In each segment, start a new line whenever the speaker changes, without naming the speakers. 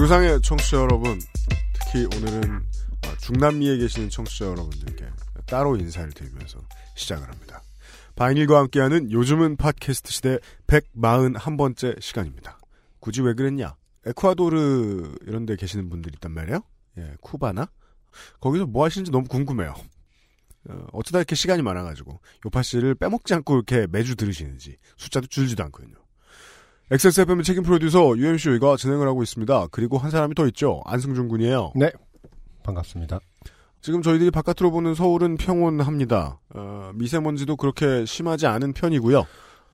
지구상의 청취자 여러분, 특히 오늘은 아, 중남미에 계시는 청취자 여러분들께 따로 인사를 드리면서 시작을 합니다. 바이닐과 함께하는 요즘은 팟캐스트 시대 141번째 시간입니다. 굳이 왜 그랬냐? 에콰도르 이런 데 계시는 분들 있단 말이에요? 예, 쿠바나? 거기서 뭐 하시는지 너무 궁금해요. 어, 어쩌다 이렇게 시간이 많아가지고 요파 씨를 빼먹지 않고 이렇게 매주 들으시는지 숫자도 줄지도 않거든요. XSFM 책임 프로듀서 UMC가 진행을 하고 있습니다. 그리고 한 사람이 더 있죠. 안승준 군이에요.
네. 반갑습니다.
지금 저희들이 바깥으로 보는 서울은 평온합니다. 어, 미세먼지도 그렇게 심하지 않은 편이고요.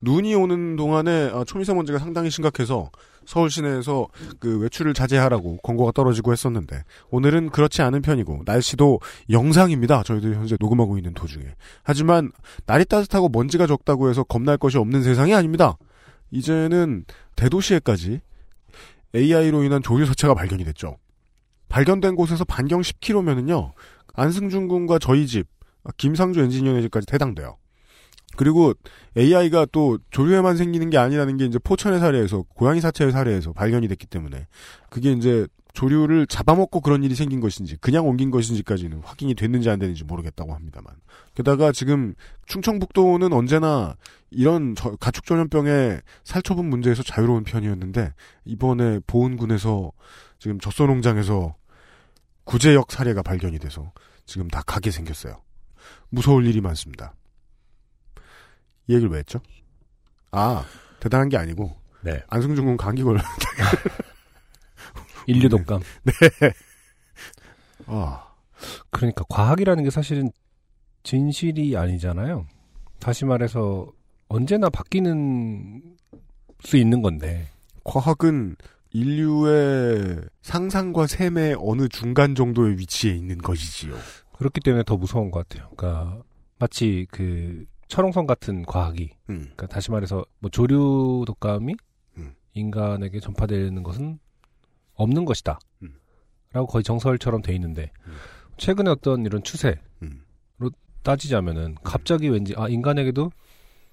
눈이 오는 동안에 어, 초미세먼지가 상당히 심각해서 서울 시내에서 그 외출을 자제하라고 권고가 떨어지고 했었는데 오늘은 그렇지 않은 편이고 날씨도 영상입니다. 저희들이 현재 녹음하고 있는 도중에. 하지만 날이 따뜻하고 먼지가 적다고 해서 겁날 것이 없는 세상이 아닙니다. 이제는 대도시에까지 AI로 인한 조류 서체가 발견이 됐죠. 발견된 곳에서 반경 10km면은요, 안승준 군과 저희 집, 김상주 엔지니어네 집까지 해당돼요. 그리고 AI가 또 조류에만 생기는 게 아니라는 게 이제 포천의 사례에서, 고양이 사체의 사례에서 발견이 됐기 때문에, 그게 이제 조류를 잡아먹고 그런 일이 생긴 것인지, 그냥 옮긴 것인지까지는 확인이 됐는지 안 됐는지 모르겠다고 합니다만. 게다가 지금 충청북도는 언제나 이런 저- 가축 전염병의 살처분 문제에서 자유로운 편이었는데, 이번에 보은군에서 지금 젖소농장에서 구제역 사례가 발견이 돼서 지금 다 가게 생겼어요. 무서울 일이 많습니다. 이 얘기를 왜 했죠? 아, 대단한 게 아니고,
네.
안승준 군 감기 걸려.
인류 독감.
아,
그러니까 과학이라는 게 사실은 진실이 아니잖아요. 다시 말해서 언제나 바뀌는 수 있는 건데.
과학은 인류의 상상과 셈의 어느 중간 정도의 위치에 있는 것이지요.
그렇기 때문에 더 무서운 것 같아요. 그러니까 마치 그 철옹성 같은 과학이
음,
그러니까 다시 말해서 뭐 조류 독감이
음.
인간에게 전파되는 것은 없는 것이다.
음.
라고 거의 정설처럼 돼 있는데
음.
최근에 어떤 이런 추세로
음.
따지자면은 갑자기 왠지 아 인간에게도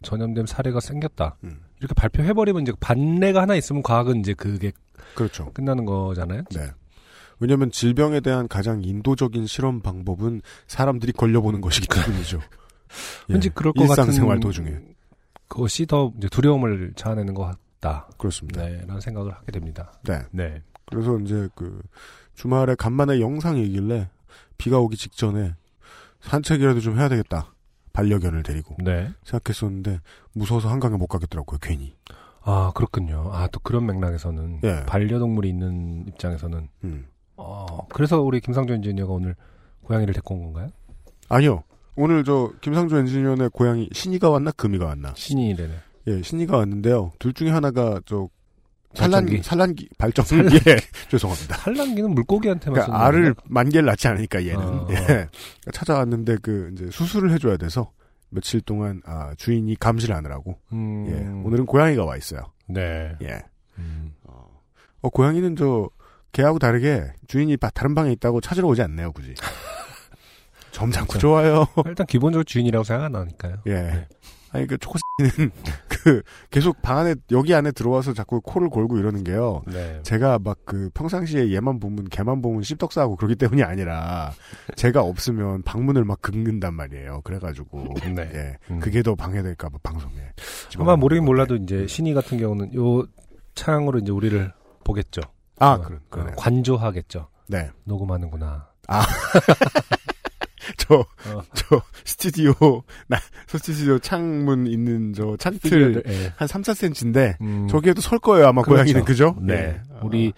전염된 사례가 생겼다.
음.
이렇게 발표해버리면 이제 반례가 하나 있으면 과학은 이제 그게
그렇죠.
끝나는 거잖아요.
네. 왜냐하면 질병에 대한 가장 인도적인 실험 방법은 사람들이 걸려보는 것이기 때문이죠.
왠지
예,
그럴 것
일상생활
같은
도중에
그것이 더 이제 두려움을 자아내는 것 같다.
그렇습니다.
네, 라는 생각을 하게 됩니다.
네.
네.
그래서 이제 그 주말에 간만에 영상이길래 비가 오기 직전에 산책이라도 좀 해야 되겠다. 반려견을 데리고
네.
생각했었는데 무서워서 한강에 못 가겠더라고요. 괜히.
아, 그렇군요. 아, 또 그런 맥락에서는
예.
반려동물이 있는 입장에서는
음.
어, 그래서 우리 김상조 엔지니어가 오늘 고양이를 데리고 온 건가요?
아니요. 오늘 저 김상조 엔지니어의 고양이 신이가 왔나 금이가 왔나?
신이래네.
예, 신이가 왔는데요. 둘 중에 하나가 저. 산란기 산란기 발전기 예. 죄송합니다.
산란기는 물고기한테만
그러니까 알을? 만 개를 낳지 않으니까 얘는
어.
예. 찾아왔는데 그 이제 수술을 해줘야 돼서 며칠 동안 아, 주인이 감시를 하느라고
음,
예. 오늘은 고양이가 와 있어요.
네.
예.
음,
어, 어, 고양이는 저 개하고 다르게 주인이 바- 다른 방에 있다고 찾으러 오지 않네요, 굳이. 점잖고
그렇죠.
좋아요.
일단 기본적으로 주인이라고 생각 안 하니까요.
예.
네.
아니 그 초코씨는 그 계속 방 안에 여기 안에 들어와서 자꾸 코를 골고 이러는 게요.
네.
제가 막 그 평상시에 얘만 보면 걔만 보면 씹덕 싸고 그러기 때문이 아니라 제가 없으면 방문을 막 긁는단 말이에요. 그래가지고
네.
예
음.
그게 더 방해될까봐 방송에
아마 모르긴 몰라도
네.
이제 신이 같은 경우는 요 창으로 이제 우리를 보겠죠.
아
어,
그런.
관조하겠죠.
네.
녹음하는구나.
저,
어.
저, 스튜디오, 나, 스튜디오 창문 있는 저 찬틀
예.
한 3, 4cm인데,
음,
저기에도 설 거예요, 아마
그렇죠.
고양이는, 그죠?
네.
예.
우리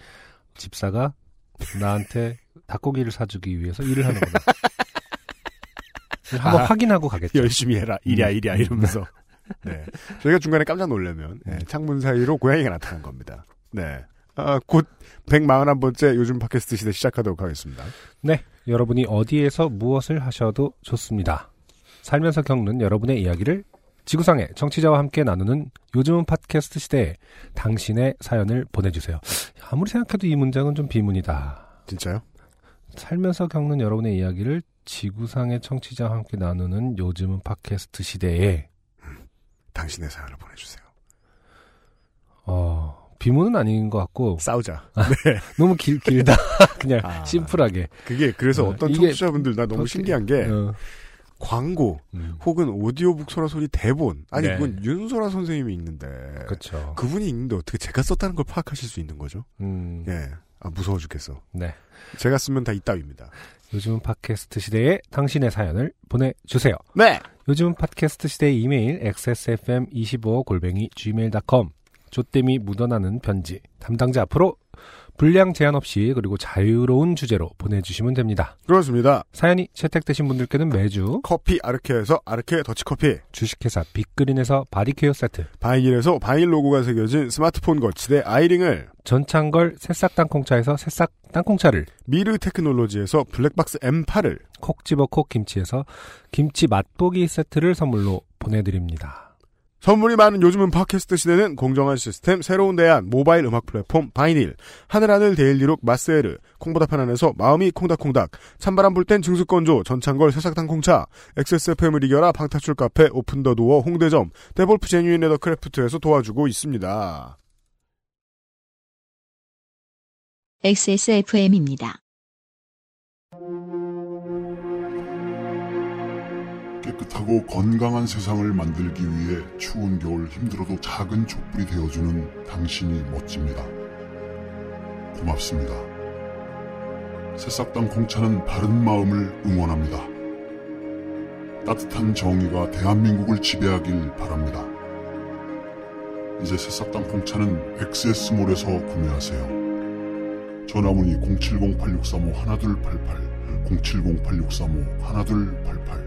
집사가 나한테 닭고기를 사주기 위해서 일을 하는구나. 한번
아.
확인하고 가겠죠.
열심히 해라, 이랴,
음.
이랴, 이러면서. 네. 저희가 중간에 깜짝 놀라면, 예, 창문 사이로 고양이가 나타난 겁니다. 네. 아, 곧 141번째 요즘 팟캐스트 시대 시작하도록 하겠습니다.
네, 여러분이 어디에서 무엇을 하셔도 좋습니다. 살면서 겪는 여러분의 이야기를 지구상의 청취자와 함께 나누는 요즘은 팟캐스트 시대에 당신의 사연을 보내주세요. 아무리 생각해도 이 문장은 좀 비문이다.
진짜요?
살면서 겪는 여러분의 이야기를 지구상의 청취자와 함께 나누는 요즘은 팟캐스트 시대에
당신의 사연을 보내주세요.
어, 비문은 아닌 것 같고
싸우자.
너무 길, 길다. 그냥
아.
심플하게.
그게 그래서
어, 이게
청취자분들 나 너무
더-
신기한 게
어,
광고
음,
혹은 오디오북 소라 소리 대본 아니
네.
그건 윤소라 선생님이 읽는데
그렇죠.
그분이 읽는데 어떻게 제가 썼다는 걸 파악하실 수 있는 거죠?
음,
예. 아, 무서워 죽겠어.
네.
제가 쓰면 다 이따위입니다.
요즘은 팟캐스트 시대에 당신의 사연을 보내주세요.
네!
요즘은 팟캐스트 시대의 이메일 xsfm25 골뱅이 gmail.com 조땜이 묻어나는 편지 담당자 앞으로 분량 제한 없이 그리고 자유로운 주제로 보내주시면 됩니다.
그렇습니다.
사연이 채택되신 분들께는 매주
커피 아르케에서 아르케 더치커피,
주식회사 빅그린에서 바디케어 세트
바이닐에서 바이닐 로고가 새겨진 스마트폰 거치대 아이링을,
전창걸 새싹 땅콩차에서 새싹 땅콩차를
미르 테크놀로지에서 블랙박스 M8을,
콕 집어 콕 김치에서 김치 맛보기 세트를 선물로 보내드립니다.
선물이 많은 요즘은 팟캐스트 시대는 공정한 시스템, 새로운 대안, 모바일 음악 플랫폼, 바이닐, 하늘하늘 데일리룩 마스에르, 콩보다 편안해서 마음이 콩닥콩닥, 찬바람 불 땐 증수건조, 전창걸 새싹당 콩차, XSFM을 이겨라 방탈출 카페, 오픈 더 도어 홍대점, 데볼프 제뉴인 레더 크래프트에서 도와주고 있습니다.
XSFM입니다.
깨끗하고 건강한 세상을 만들기 위해 추운 겨울 힘들어도 작은 촛불이 되어주는 당신이 멋집니다. 고맙습니다. 새싹당 콩차는 바른 마음을 응원합니다. 따뜻한 정의가 대한민국을 지배하길 바랍니다. 이제 새싹당 콩차는 XS몰에서 구매하세요. 전화문의 070-8635-1288 070-8635-1288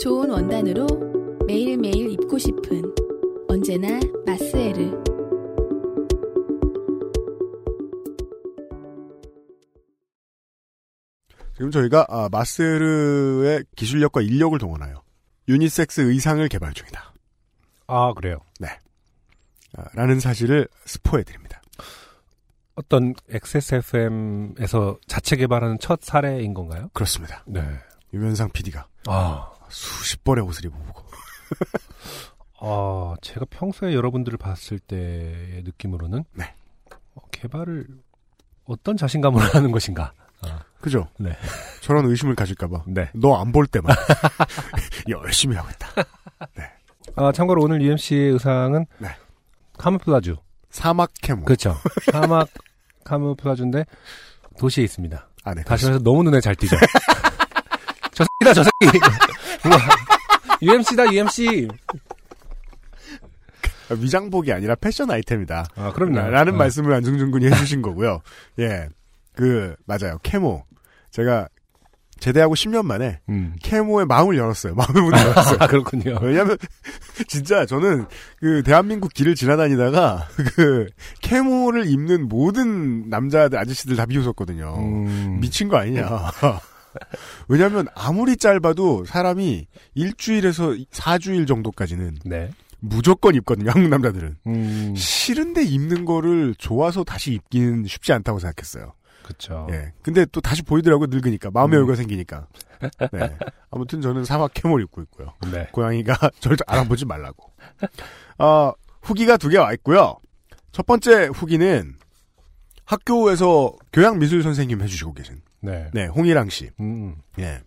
좋은 원단으로 매일매일 입고 싶은 언제나 마스에르
지금 저희가 아, 마스르의 기술력과 인력을 동원하여 유니섹스 의상을 개발 중이다.
아 그래요.
아, 라는 사실을 스포해드립니다.
어떤 XSFM에서 자체 개발하는 첫 사례인 건가요?
그렇습니다.
네.
유면상 PD가
아,
수십 벌의 옷을 입어보고
아 제가 평소에 여러분들을 봤을 때의 느낌으로는
네.
어, 개발을 어떤 자신감으로 하는 것인가? 아,
그죠?
네.
저런 의심을 가질까봐
네.
너 안 볼 때만 열심히 하고 있다.
아, 참고로 오늘 UMC의 의상은
네.
카모플라주.
사막 캐모
그렇죠. 사막 카모플라주인데 도시에 있습니다.
안에
다시 말해서 너무 눈에 잘 띄죠. 저 새끼다, 저 새끼. 우와. UMC다, UMC.
위장복이 아니라 패션 아이템이다.
아, 그럼요.
라는
어.
말씀을 안승준 군이 해주신 거고요. 예, 그 맞아요. 캐모, 제가 제대하고 10년 만에
음.
캐모의 마음을 열었어요. 마음의 문을 열었어요.
아, 그렇군요.
왜냐면 진짜 저는 그 대한민국 길을 지나다니다가 그 캐모를 입는 모든 남자들 아저씨들 다 비웃었거든요.
음.
미친 거 아니냐. 왜냐면 아무리 짧아도 사람이 일주일에서 4주일 정도까지는
네.
무조건 입거든요. 한국 남자들은.
음.
싫은데 입는 거를 좋아서 다시 입기는 쉽지 않다고 생각했어요.
그쵸.
예. 근데 또 다시 보이더라고요. 늙으니까. 마음의
음.
여유가 생기니까. 네. 아무튼 저는 사막 캐몰 입고 있고요.
네.
고양이가 절 알아보지 말라고. 어, 후기가 두 개 와 있고요. 첫 번째 후기는 학교에서 교양 미술 선생님 해주시고 계신,
네.
네, 홍일랑 씨.
음.
예.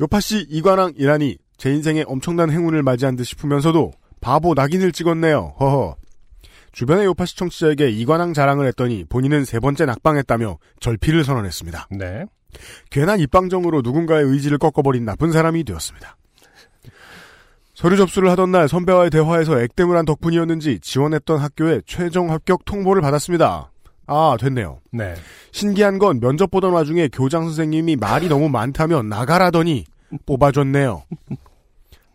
요파 씨, 이관왕, 이란이 제 인생에 엄청난 행운을 맞이한 듯 싶으면서도 바보 낙인을 찍었네요. 허허. 주변의 요파 시청자에게 이관왕 자랑을 했더니 본인은 세 번째 낙방했다며 절필을 선언했습니다.
네.
괜한 입방정으로 누군가의 의지를 꺾어버린 나쁜 사람이 되었습니다. 서류 접수를 하던 날 선배와의 대화에서 액땜을 한 덕분이었는지 지원했던 학교에 최종 합격 통보를 받았습니다. 아, 됐네요.
네.
신기한 건 면접 보던 와중에 교장 선생님이 말이 너무 많다며 나가라더니 뽑아줬네요.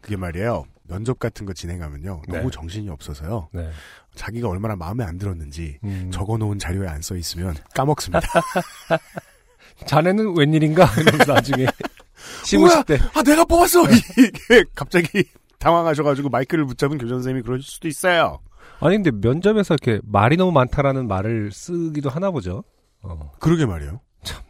그게 말이에요. 면접 같은 거 진행하면요. 너무
네.
정신이 없어서요.
네.
자기가 얼마나 마음에 안 들었는지
음.
적어 놓은 자료에 안 써 있으면 까먹습니다.
자네는 웬일인가? 이러면서 나중에.
뭐야?
15, 때
아, 내가 뽑았어! 이게 갑자기 당황하셔가지고 마이크를 붙잡은 교장 선생님이 그러실 수도 있어요.
아니, 근데 면접에서 이렇게 말이 너무 많다라는 말을 쓰기도 하나 보죠. 어.
그러게 말이에요.
참네.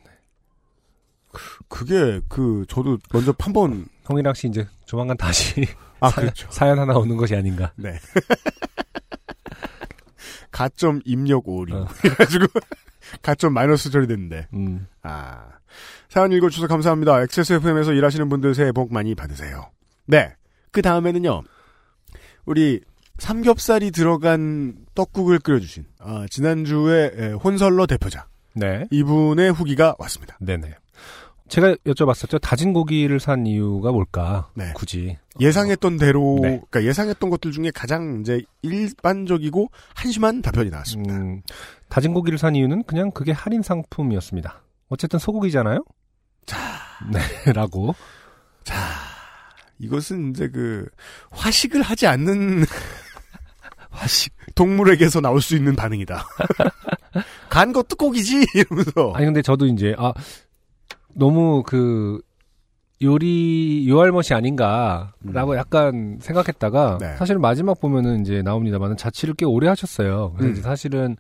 그게 그 저도 면접 한 번
홍일학 씨 이제 조만간 다시
아
사,
그렇죠.
사연 하나 오는 것이 아닌가.
네. 가점 입력 오류.
어.
그래가지고 가점 마이너스 처리됐는데.
음.
아 사연 읽어주셔서 감사합니다. XSFM에서 일하시는 분들 새해 복 많이 받으세요. 네. 그 다음에는요. 우리 삼겹살이 들어간 떡국을 끓여주신 아, 지난주에 에, 혼설러 대표자
네.
이분의 후기가 왔습니다.
네네. 제가 여쭤봤었죠. 다진 고기를 산 이유가 뭘까?
네.
굳이.
예상했던 대로,
네.
그러니까 예상했던 것들 중에 가장 이제 일반적이고 한심한 답변이 나왔습니다.
음, 다진 고기를 산 이유는 그냥 그게 할인 상품이었습니다. 어쨌든 소고기잖아요?
자,
네, 라고.
자, 이것은 이제 그 화식을 하지 않는
화식.
동물에게서 나올 수 있는 반응이다. 간 것도 고기지 이러면서.
아니, 근데 저도 이제, 아, 너무 그, 요리, 요알못이 아닌가라고 약간 생각했다가,
네.
사실 마지막 보면은 이제 나옵니다만은 자취를 꽤 오래 하셨어요. 그래서
음.
이제 사실은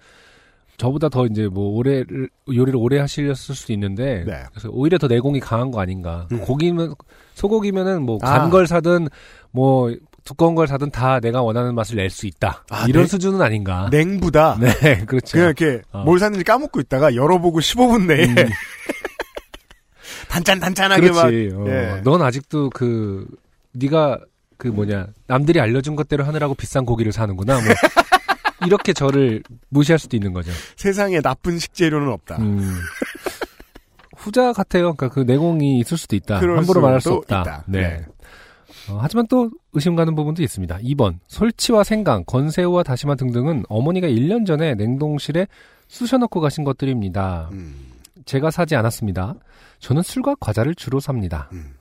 저보다 더 이제 뭐 오래를, 요리를 오래 하셨을 수도 있는데,
네.
그래서 오히려 더 내공이 강한 거 아닌가.
음.
고기면, 소고기면은 뭐
아.
간걸 사든, 뭐 두꺼운 걸 사든 다 내가 원하는 맛을 낼 수 있다.
아,
이런
네.
수준은 아닌가.
냉부다.
네, 그렇죠.
그냥 이렇게
어.
뭘 샀는지 까먹고 있다가 열어보고 15분 내에
음.
단짠 단짠하게 막
그렇지. 어,
예.
넌 아직도 그 네가 그 뭐냐 남들이 알려준 것대로 하느라고 비싼 고기를 사는구나. 뭐 이렇게 저를 무시할 수도 있는 거죠.
세상에 나쁜 식재료는 없다.
음. 후자 같아요. 그러니까 그 내공이 있을 수도 있다. 함부로 말할 수 없다.
있다.
네.
네.
어, 하지만 또 의심 가는 부분도 있습니다. 2번 솔치와 생강, 건새우와 다시마 등등은 어머니가 1년 전에 냉동실에 쑤셔넣고 가신 것들입니다.
음,
제가 사지 않았습니다. 저는 술과 과자를 주로 삽니다.
음,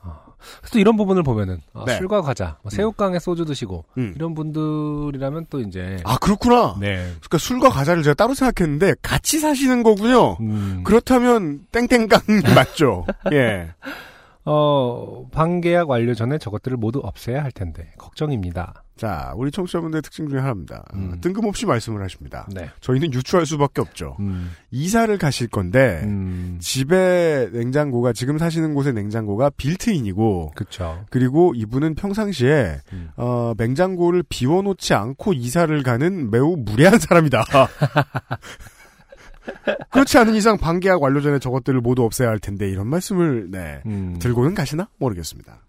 그래서 또 이런 부분을 보면은 아,
네.
술과 과자, 뭐 새우깡에 소주 드시고
음.
이런 분들이라면 또 이제
아 그렇구나.
네.
그러니까 술과 과자를 제가 따로 생각했는데 같이 사시는 거군요.
음,
그렇다면 땡땡깡 맞죠? 예.
어, 방계약 완료 전에 저것들을 모두 없애야 할 텐데 걱정입니다.
자, 우리 청취자분들의 특징 중에 하나입니다. 어,
음.
뜬금없이 말씀을 하십니다.
네.
저희는 유추할 수밖에 없죠.
음,
이사를 가실 건데
음,
집에 냉장고가 지금 사시는 곳의 냉장고가 빌트인이고
그쵸.
그리고 이분은 평상시에
음.
어, 냉장고를 비워놓지 않고 이사를 가는 매우 무례한 사람이다. 그렇지 않은 이상 방계약 완료 전에 저것들을 모두 없애야 할 텐데 이런 말씀을 네,
음.
들고는 가시나 모르겠습니다.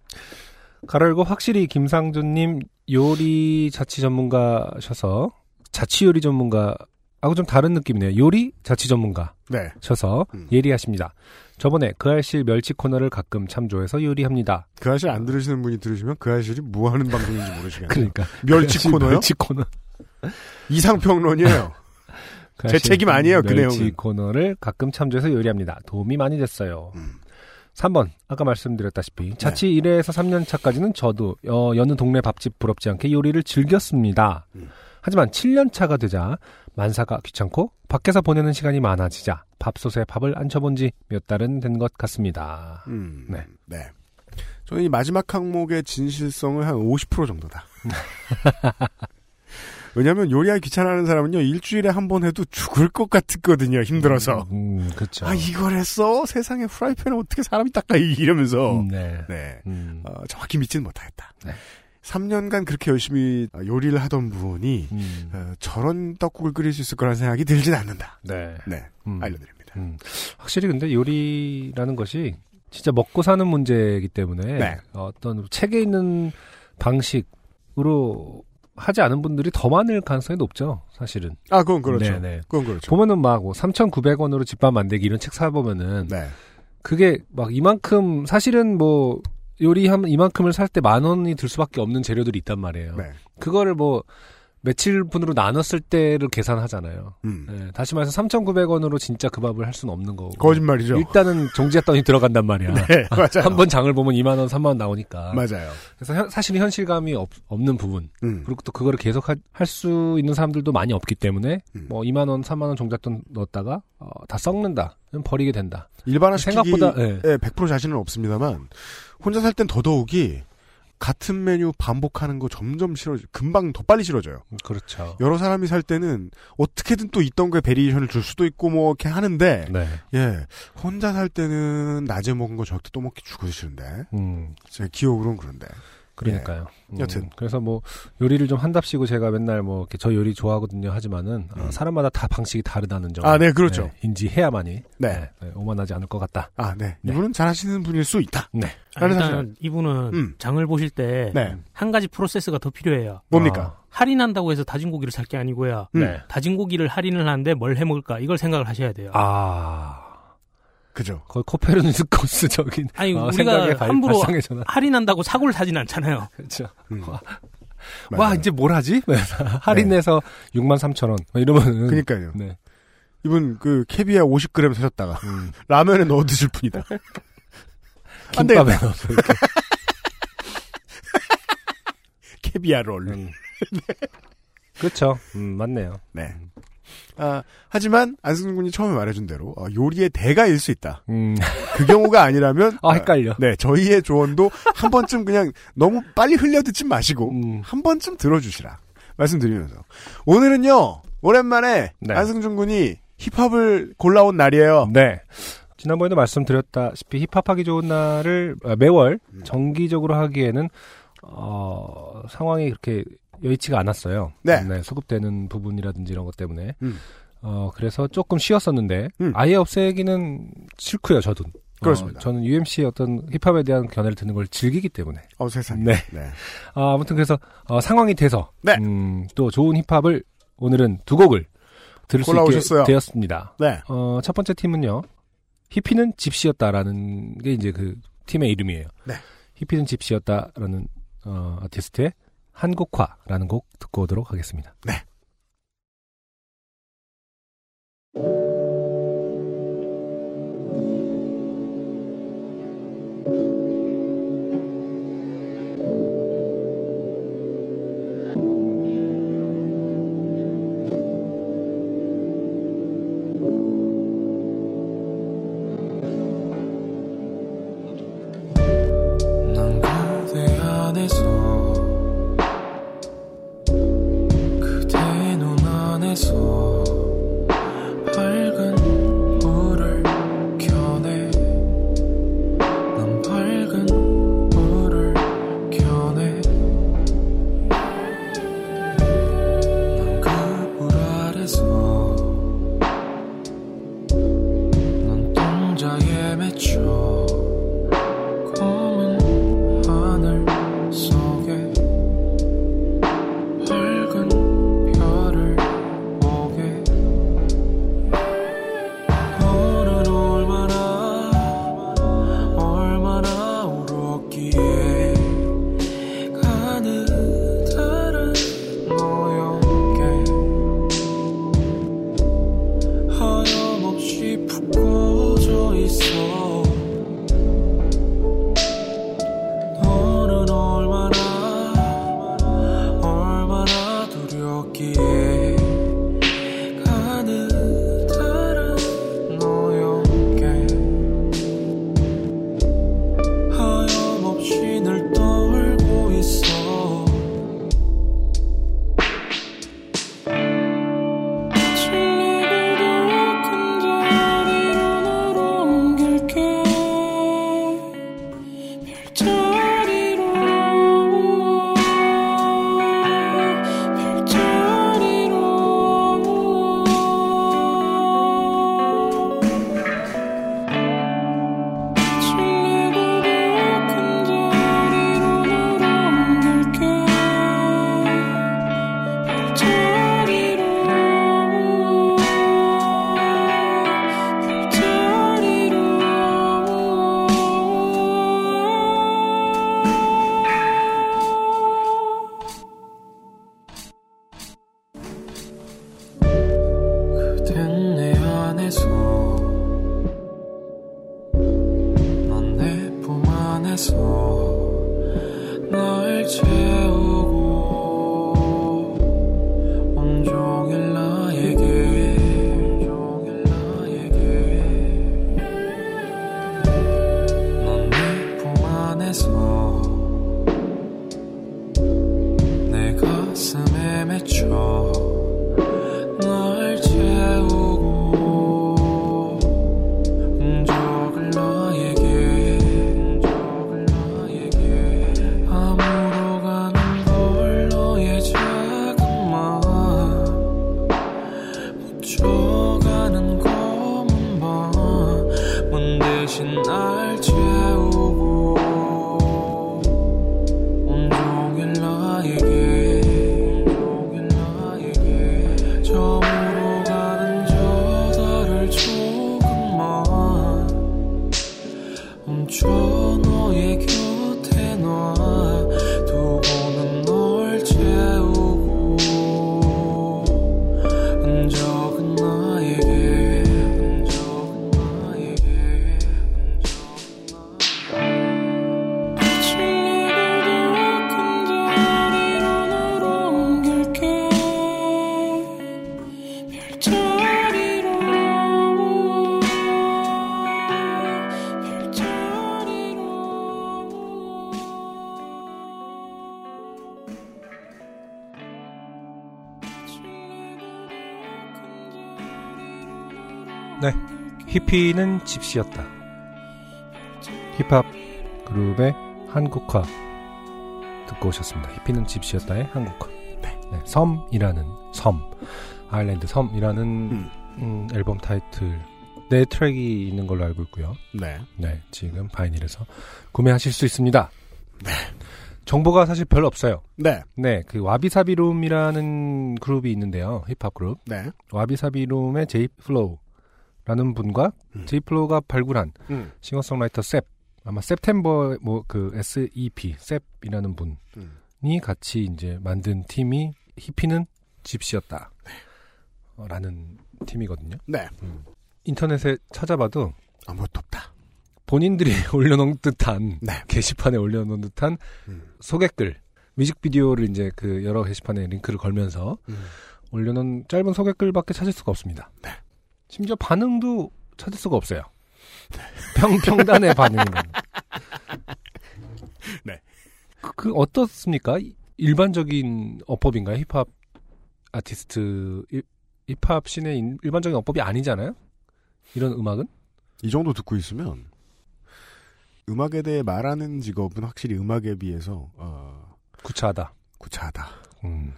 가로 열고 확실히 김상준님 요리 자취 전문가셔서 자취 요리 전문가하고 좀 다른 느낌이네요. 요리 자취 전문가.
네,
셔서
음.
예리하십니다. 저번에 그 알실 멸치 코너를 가끔 참조해서 요리합니다.
그 아실 안 들으시는 분이 들으시면 그 아실이 뭐 하는 방송인지 모르시겠네요.
그러니까
멸치 코너요?
멸치 코너.
이상평론이에요. 그제 책임 아니에요, 그
멸치
내용은.
코너를 가끔 참조해서 요리합니다. 도움이 많이 됐어요.
음.
3번 아까 말씀드렸다시피 자취 1회에서 3년 차까지는 저도 어, 여느 동네 밥집 부럽지 않게 요리를 즐겼습니다.
음.
하지만 7년 차가 되자 만사가 귀찮고 밖에서 보내는 시간이 많아지자 밥솥에 밥을 안 쳐본 지 몇 달은 된 것 같습니다.
음,
네.
네. 저는 이 마지막 항목의 진실성을 한 50% 정도다. 왜냐하면 요리하기 귀찮아하는 사람은요 일주일에 한 번 해도 죽을 것 같거든요 힘들어서
음, 그렇죠.
아 이걸 했어 세상에 프라이팬을 어떻게 사람이 닦아 이러면서
음, 네.
네
음,
어, 정확히 믿지는 못하겠다.
네.
3년간 그렇게 열심히 어, 요리를 하던 분이
음,
어, 저런 떡국을 끓일 수 있을 거라는 생각이 들진 않는다.
네.
네
음,
알려드립니다.
음. 확실히 근데 요리라는 것이 진짜 먹고 사는 문제이기 때문에
네.
어떤 책에 있는 방식으로 하지 않은 분들이 더 많을 가능성이 높죠. 사실은.
아, 그건 그렇죠.
네네.
그건 그렇죠.
보면은 막 뭐 3,900원으로 집밥 만들기 이런 책 사보면은
네.
그게 막 이만큼 사실은 뭐 요리하면 이만큼을 살 때 만 원이 들 수밖에 없는 재료들이 있단 말이에요.
네.
그거를 뭐 며칠 분으로 나눴을 때를 계산하잖아요.
음.
네, 다시 말해서 3,900원으로 진짜 그 밥을 할 수는 없는 거고.
거짓말이죠.
일단은 종지했더니 들어간단 말이야.
네, 맞아요.
한 번 장을 보면 2만 원, 3만 원 나오니까.
맞아요.
그래서 현- 사실은 현실감이 없, 는 부분.
음.
그리고 또 그거를 계속 할 수 있는 사람들도 많이 없기 때문에
음.
뭐 2만 원, 3만 원 종잣돈 넣었다가 어, 다 썩는다. 버리게 된다.
일반화 시키기
생각보다, 예.
에 100% 자신은 없습니다만 혼자 살 땐 더더욱이 같은 메뉴 반복하는 거 점점 싫어져. 금방 더 빨리 싫어져요.
그렇죠.
여러 사람이 살 때는 어떻게든 또 있던 거에 variation을 줄 수도 있고 뭐 이렇게 하는데
네.
예 혼자 살 때는 낮에 먹은 거때또 먹기 죽어서 싫은데
음.
제 기억으로는 그런데
그러니까요. 음,
여튼.
그래서 뭐 요리를 좀 한답시고 제가 맨날 뭐 이렇게 저 요리 좋아하거든요. 하지만은 어,
음.
사람마다 다 방식이 다르다는 점.
아, 네, 그렇죠.
네, 인지해야만이
네.
네, 오만하지 않을 것 같다.
아 네.
네.
이분은 잘하시는 분일 수 있다.
네.
아,
다른
일단
사실.
이분은
음.
장을 보실 때한
네.
가지 프로세스가 더 필요해요.
뭡니까?
할인한다고 해서 다진 고기를 살 게 아니고요.
음.
네.
다진 고기를 할인을 하는데 뭘 해 먹을까 이걸 생각을 하셔야 돼요.
아.
그죠.
거의 코페르니스코스 적인
아니,
어,
우리가
발-
함부로
전환.
할인한다고 사고를 사진 않잖아요.
그렇죠.
음.
와. 와 이제 뭘 하지? 할인해서 6만 3천 원 이러면은
그니까요.
네.
이분 그 캐비아 50g 사셨다가
음.
라면에 넣어 드실 되겠다.
김밥에 넣어서 이렇게.
캐비아 롤.
음. 그렇죠. 음, 맞네요.
네. 아, 하지만 안승준 군이 처음에 말해준 대로 어, 요리의 대가일 수 있다.
음.
그 경우가 아니라면
아 헷갈려.
네 저희의 조언도 한 번쯤 그냥 너무 빨리 흘려듣지 마시고
음.
한 번쯤 들어주시라 말씀드리면서 오늘은요 오랜만에
네.
안승준 군이 힙합을 골라온 날이에요.
네. 지난번에도 말씀드렸다시피 힙합하기 좋은 날을 아, 매월 정기적으로 하기에는 어, 상황이 그렇게 여의치가 않았어요.
네.
수급되는 부분이라든지 이런 것 때문에.
음.
어, 그래서 조금 쉬었었는데
음.
아예 없애기는 싫고요, 저도.
그렇습니다.
어, 저는 UMC의 어떤 힙합에 대한 견해를 듣는 걸 즐기기 때문에.
어 세상.
네.
네.
아, 아무튼 그래서 어, 상황이 돼서
네.
음, 또 좋은 힙합을 오늘은 두 곡을 들을 수 있게
골라오셨어요.
되었습니다.
네.
어, 첫 번째 팀은요. 히피는 집시였다라는 게 이제 그 팀의 이름이에요.
네.
히피는 집시였다라는 어, 아티스트의 한국화라는 곡 듣고 오도록 하겠습니다.
네.
히피는 집시였다. 힙합 그룹의 한국화 듣고 오셨습니다. 히피는 집시였다의 한국화. 네. 섬이라는 섬, 아일랜드 섬이라는
음.
음, 앨범 타이틀 네 트랙이 있는 걸로 알고 있고요.
네.
네, 지금 바이닐에서 구매하실 수 있습니다. 네. 정보가 사실 별로 없어요.
네.
네, 그 와비사비룸이라는 그룹이 있는데요. 힙합 그룹.
네.
와비사비룸의 제이 플로우 라는 분과
음.
제이플로우가 발굴한
음.
싱어송라이터 셉 아마 September 뭐 그 SEP 셉이라는 분이
음.
같이 이제 만든 팀이 히피는 집시였다. 어, 라는 팀이거든요.
네.
인터넷에 찾아봐도
아무것도 없다.
본인들이 올려놓은 듯한
네.
게시판에 올려놓은 듯한
음.
소개글 뮤직비디오를 이제 그 여러 게시판에 링크를 걸면서
음.
올려놓은 짧은 소개글밖에 찾을 수가 없습니다.
네.
심지어 반응도 찾을 수가 없어요. 평, 평단의 반응은.
네.
그, 그 어떻습니까? 이- 일반적인 어법인가요? 힙합 아티스트, 일- 힙합 씬의 인- 일반적인 어법이 아니잖아요? 이런 음악은?
이 정도 듣고 있으면 음악에 대해 말하는 직업은 확실히 음악에 비해서 어,
구차하다.
구차하다.
음.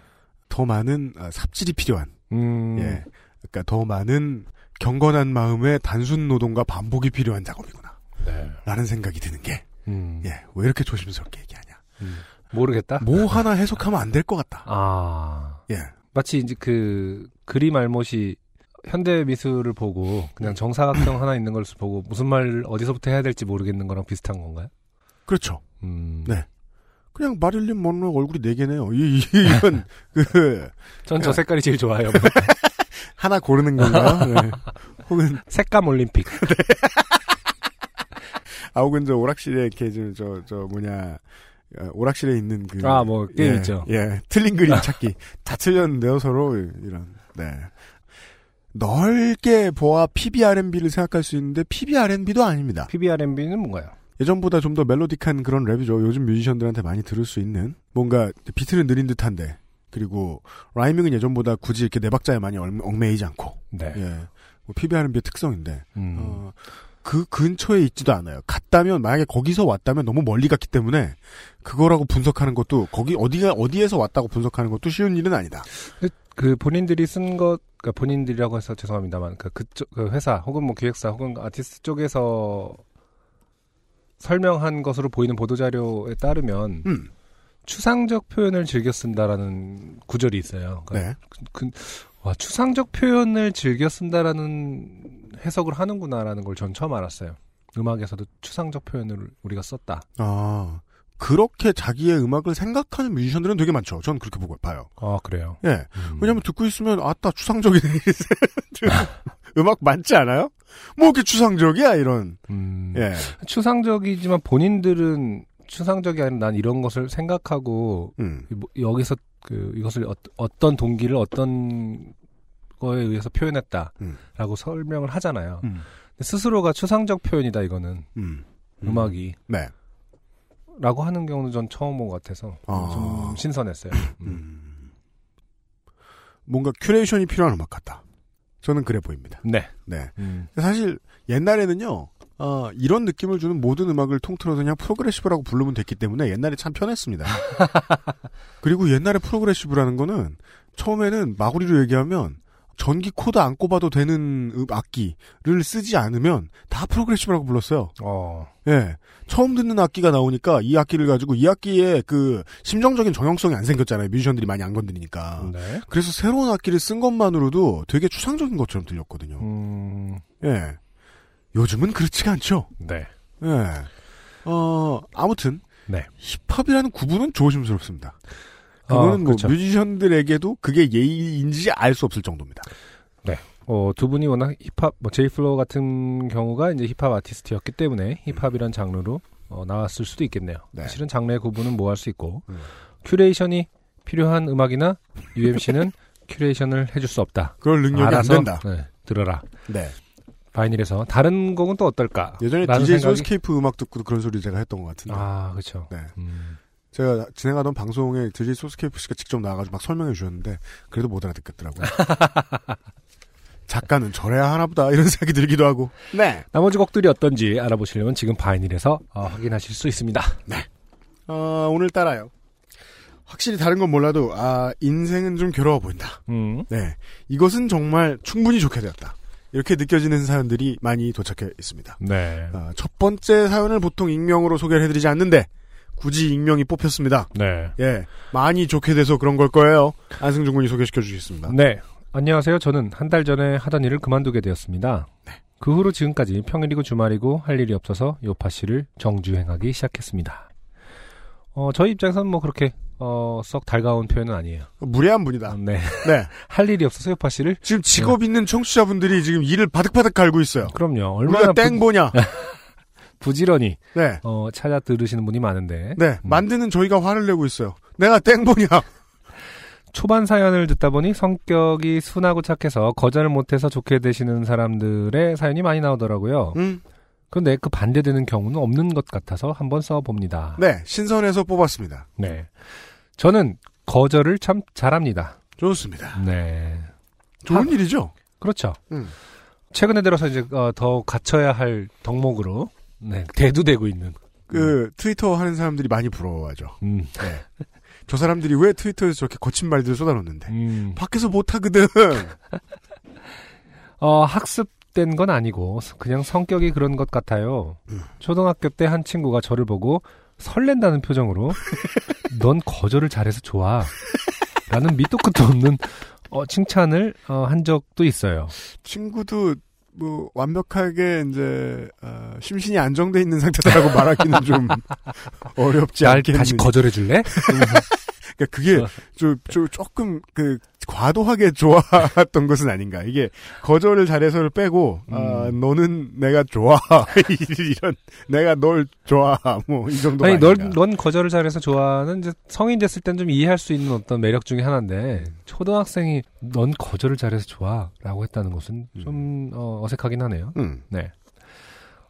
더 많은 아, 삽질이 필요한.
음.
예. 그러니까 더 많은 경건한 마음의 단순 노동과 반복이 필요한 작업이구나.
네.
라는 생각이 드는 게,
음.
예, 왜 이렇게 조심스럽게 얘기하냐.
음. 모르겠다.
뭐 하나 해석하면 안 될 것 같다.
아.
예.
마치 이제 그 그림 알못이 현대 미술을 보고 그냥 정사각형 하나 있는 걸 보고 무슨 말 어디서부터 해야 될지 모르겠는 거랑 비슷한 건가요?
그렇죠.
음.
네. 그냥 마릴린 먼로 얼굴이 네 개네요. 이, 이, 이건, 그,
전 저 색깔이 제일 좋아요.
하나 고르는 건가? 네. 혹은,
색감 올림픽.
아, 혹은 저 오락실에 이렇게 저, 저, 저 뭐냐, 어, 오락실에 있는 그.
아, 뭐, 게임
예,
있죠.
예. 틀린 그림 찾기. 다 틀렸는데요, 서로. 이런, 네. 넓게 보아 PBR&B를 생각할 수 있는데 PBR&B도 아닙니다.
PBR&B는 뭔가요?
예전보다 좀 더 멜로딕한 그런 랩이죠. 요즘 뮤지션들한테 많이 들을 수 있는 뭔가 비트는 느린 듯한데 그리고 라이밍은 예전보다 굳이 이렇게 네 박자에 많이 얽- 얽매이지 않고
네.
예, 뭐 PBR&B의 특성인데
음.
어, 그 근처에 있지도 않아요. 갔다면 만약에 거기서 왔다면 너무 멀리 갔기 때문에 그거라고 분석하는 것도 거기 어디가 어디에서 왔다고 분석하는 것도 쉬운 일은 아니다.
그 본인들이 쓴 것, 그러니까 본인들이라고 해서 죄송합니다만 그 그쪽 그 회사 혹은 뭐 기획사 혹은 아티스트 쪽에서 설명한 것으로 보이는 보도 자료에 따르면
음,
추상적 표현을 즐겨 쓴다라는 구절이 있어요. 그러니까
네.
그, 와, 추상적 표현을 즐겨 쓴다라는 해석을 하는구나라는 걸 전 처음 알았어요. 음악에서도 추상적 표현을 우리가 썼다.
아 그렇게 자기의 음악을 생각하는 뮤지션들은 되게 많죠. 전 그렇게 보고 봐요.
아, 그래요.
예.
음.
왜냐면 듣고 있으면 아따 추상적이네. 음악 많지 않아요? 뭐 이렇게 추상적이야 이런.
음,
예.
추상적이지만 본인들은 추상적이 아니라 난 이런 것을 생각하고
음.
뭐 여기서 그 이것을 어, 떤 동기를 어떤 거에 의해서 표현했다라고
음.
설명을 하잖아요.
음.
스스로가 추상적 표현이다 이거는
음.
음. 악이
네.
라고 하는 경우는 전 처음 본 것 같아서
아.
좀 신선했어요. 음.
음. 뭔가 curation이 필요한 음악 같다. 저는 그래 보입니다.
네.
네.
음.
사실 옛날에는요. 어, 이런 느낌을 주는 모든 음악을 통틀어서 그냥 progressive라고 부르면 됐기 때문에 옛날에 참 편했습니다. 그리고 옛날에 progressive라는 거는 처음에는 마구리로 얘기하면 전기 코드 안 꼽아도 되는 음- 악기를 쓰지 않으면 다 progressive라고 불렀어요.
어.
예. 처음 듣는 악기가 나오니까 이 악기를 가지고 이 악기에 그 심정적인 정형성이 안 생겼잖아요. 뮤지션들이 많이 안 건드리니까.
네.
그래서 새로운 악기를 쓴 것만으로도 되게 추상적인 것처럼 들렸거든요.
음.
예. 요즘은 그렇지가 않죠.
네.
예. 어, 아무튼.
네.
힙합이라는 구분은 조심스럽습니다. 그거는
어,
뭐
그렇죠.
뮤지션들에게도 그게 예의인지 알 수 없을 정도입니다.
어, 두 분이 워낙 힙합, 뭐, 제이플로우 같은 경우가 이제 힙합 아티스트였기 때문에 힙합이란 장르로 어, 나왔을 수도 있겠네요.
네.
사실은 장르의 구분은 뭐 할 수 있고,
음.
curation이 필요한 음악이나 UMC는 curation을 해줄 수 없다.
그럴 능력이 안 된다.
네, 들어라.
네.
바이닐에서 다른 곡은 또 어떨까?
예전에 DJ 소스케이프 음악 듣고도 그런 소리 제가 했던 것 같은데.
아, 그렇죠.
네.
음,
제가 진행하던 방송에 DJ 소스케이프 씨가 직접 나와가지고 막 설명해 주셨는데 그래도 못 알아듣겠더라고요. 작가는 저래야 하나보다 이런 생각이 들기도 하고. 네.
나머지 곡들이 어떤지 알아보시려면 지금 바이닐에서 어, 확인하실 수 있습니다.
어, 오늘 따라요. 확실히 다른 건 몰라도 아 인생은 좀 괴로워 보인다.
음,
네. 이것은 정말 충분히 좋게 되었다. 이렇게 느껴지는 사연들이 많이 도착해 있습니다.
네.
아, 첫 번째 사연을 보통 익명으로 소개를 해드리지 않는데 굳이 익명이 뽑혔습니다.
네.
예, 많이 좋게 돼서 그런 걸 거예요. 안승준 군이 소개시켜 주시겠습니다.
네. 안녕하세요. 저는 한 달 전에 하던 일을 그만두게 되었습니다. 그 후로 지금까지 평일이고 주말이고 할 일이 없어서 요파 씨를 정주행하기 시작했습니다. 어, 저희 입장에서는 뭐 그렇게 어, 썩 달가운 표현은 아니에요.
무례한 분이다.
네.
네.
할 일이 없어 서 요파 씨를
지금 직업 있는 청취자분들이 지금 일을 바득바득 갈고 있어요.
그럼요.
우리가
얼마나
땡 보냐.
부, 지런히
네.
어, 찾아 들으시는 분이 많은데
네.
음.
만드는 저희가 화를 내고 있어요. 내가 땡 보냐.
초반 사연을 듣다 보니 성격이 순하고 착해서 거절을 못해서 좋게 되시는 사람들의 사연이 많이 나오더라고요.
음.
그런데 그 반대되는 경우는 없는 것 같아서 한번 써봅니다.
네. 신선해서 뽑았습니다.
네. 저는 거절을 참 잘합니다.
좋습니다.
네.
좋은
하-
일이죠.
그렇죠.
음.
최근에 들어서 이제 어, 더 갖춰야 할 덕목으로 네, 대두되고 있는.
그 트위터 하는 사람들이 많이 부러워하죠.
음.
네. 저 사람들이 왜 트위터에서 저렇게 거친 말들을 쏟아놓는데
음.
밖에서 못 하거든.
어, 학습된 건 아니고 그냥 성격이 그런 것 같아요.
음.
초등학교 때 한 친구가 저를 보고 설렌다는 표정으로 넌 거절을 잘해서 좋아. 라는 밑도 끝도 없는 어, 칭찬을 어, 한 적도 있어요.
친구도 뭐 완벽하게 이제 어, 심신이 안정돼 있는 상태다라고 말하기는 좀 어렵지
날
않겠느냐.
다시 거절해 줄래?
그러니까 그게
어.
좀, 좀 조금 그 과도하게 좋아했던 것은 아닌가. 이게 거절을 잘해서를 빼고 아,
음.
너는 내가 좋아 이런 내가 널 좋아 뭐 이 정도
아니. 넌 거절을 잘해서 좋아하는 이제 성인 됐을 땐 좀 이해할 수 있는 어떤 매력 중에 하나인데 초등학생이 넌 거절을 잘해서 좋아라고 했다는 것은 좀 어, 어색하긴 하네요.
음.
네.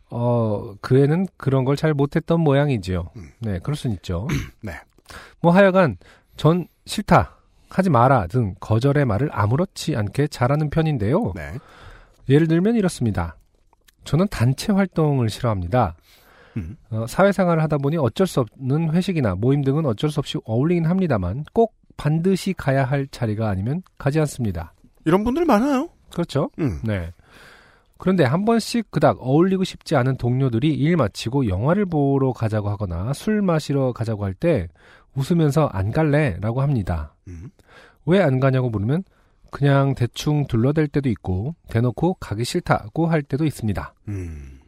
어, 그 애는 그런 걸 잘 못했던 모양이지요.
음.
네, 그럴 순 있죠.
네.
뭐 하여간, 전 싫다, 하지 마라 등 거절의 말을 아무렇지 않게 잘하는 편인데요.
네.
예를 들면 이렇습니다. 저는 단체 활동을 싫어합니다.
음.
어, 사회생활을 하다 보니 어쩔 수 없는 회식이나 모임 등은 어쩔 수 없이 어울리긴 합니다만 꼭 반드시 가야 할 자리가 아니면 가지 않습니다.
이런 분들 많아요.
그렇죠?
음.
네. 그런데 한 번씩 그닥 어울리고 싶지 않은 동료들이 일 마치고 영화를 보러 가자고 하거나 술 마시러 가자고 할 때 웃으면서 안 갈래? 라고 합니다.
음.
왜안 가냐고 물으면 그냥 대충 둘러댈 때도 있고 대놓고 가기 싫다고 할 때도 있습니다.
음.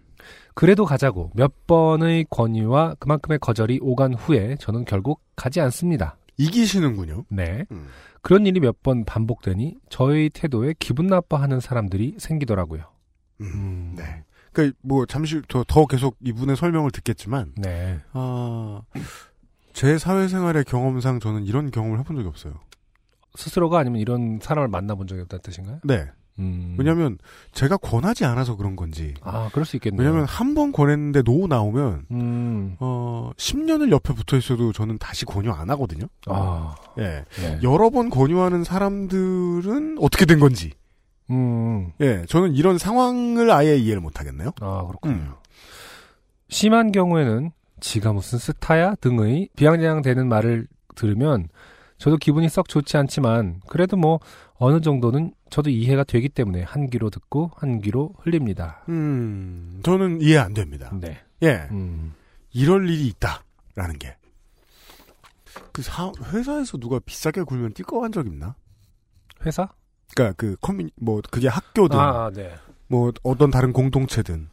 그래도 가자고 몇 번의 권유와 그만큼의 거절이 오간 후에 저는 결국 가지 않습니다.
이기시는군요.
네.
음.
그런 일이 몇 번 반복되니 저의 태도에 기분 나빠하는 사람들이 생기더라고요. 음.
네. 그, 뭐, 잠시 더, 더 계속 이분의 설명을 듣겠지만,
네.
아, 제 사회생활의 경험상 저는 이런 경험을 해본 적이 없어요.
스스로가 아니면 이런 사람을 만나본 적이 없다는 뜻인가요?
네.
음.
왜냐면, 제가 권하지 않아서 그런 건지.
아, 그럴 수 있겠네요.
왜냐면, 한 번 권했는데 노 나오면,
음.
어, 10년을 옆에 붙어 있어도 저는 다시 권유 안 하거든요.
아.
예.
네.
여러 번 권유하는 사람들은 어떻게 된 건지.
음.
예. 저는 이런 상황을 아예 이해를 못 하겠네요.
아, 그렇군요.
음.
심한 경우에는 지가 무슨 스타야 등의 비양장되는 말을 들으면 저도 기분이 썩 좋지 않지만 그래도 뭐 어느 정도는 저도 이해가 되기 때문에 한 귀로 듣고 한 귀로 흘립니다.
음, 저는 이해 안 됩니다.
네.
예.
음.
이럴 일이 있다라는 게. 그 사, 회사에서 누가 비싸게 굴면 뛸거한적 있나?
회사?
그니까 그 커뮤니, 뭐, 그게 학교든,
아, 네.
뭐, 어떤 다른 공동체든.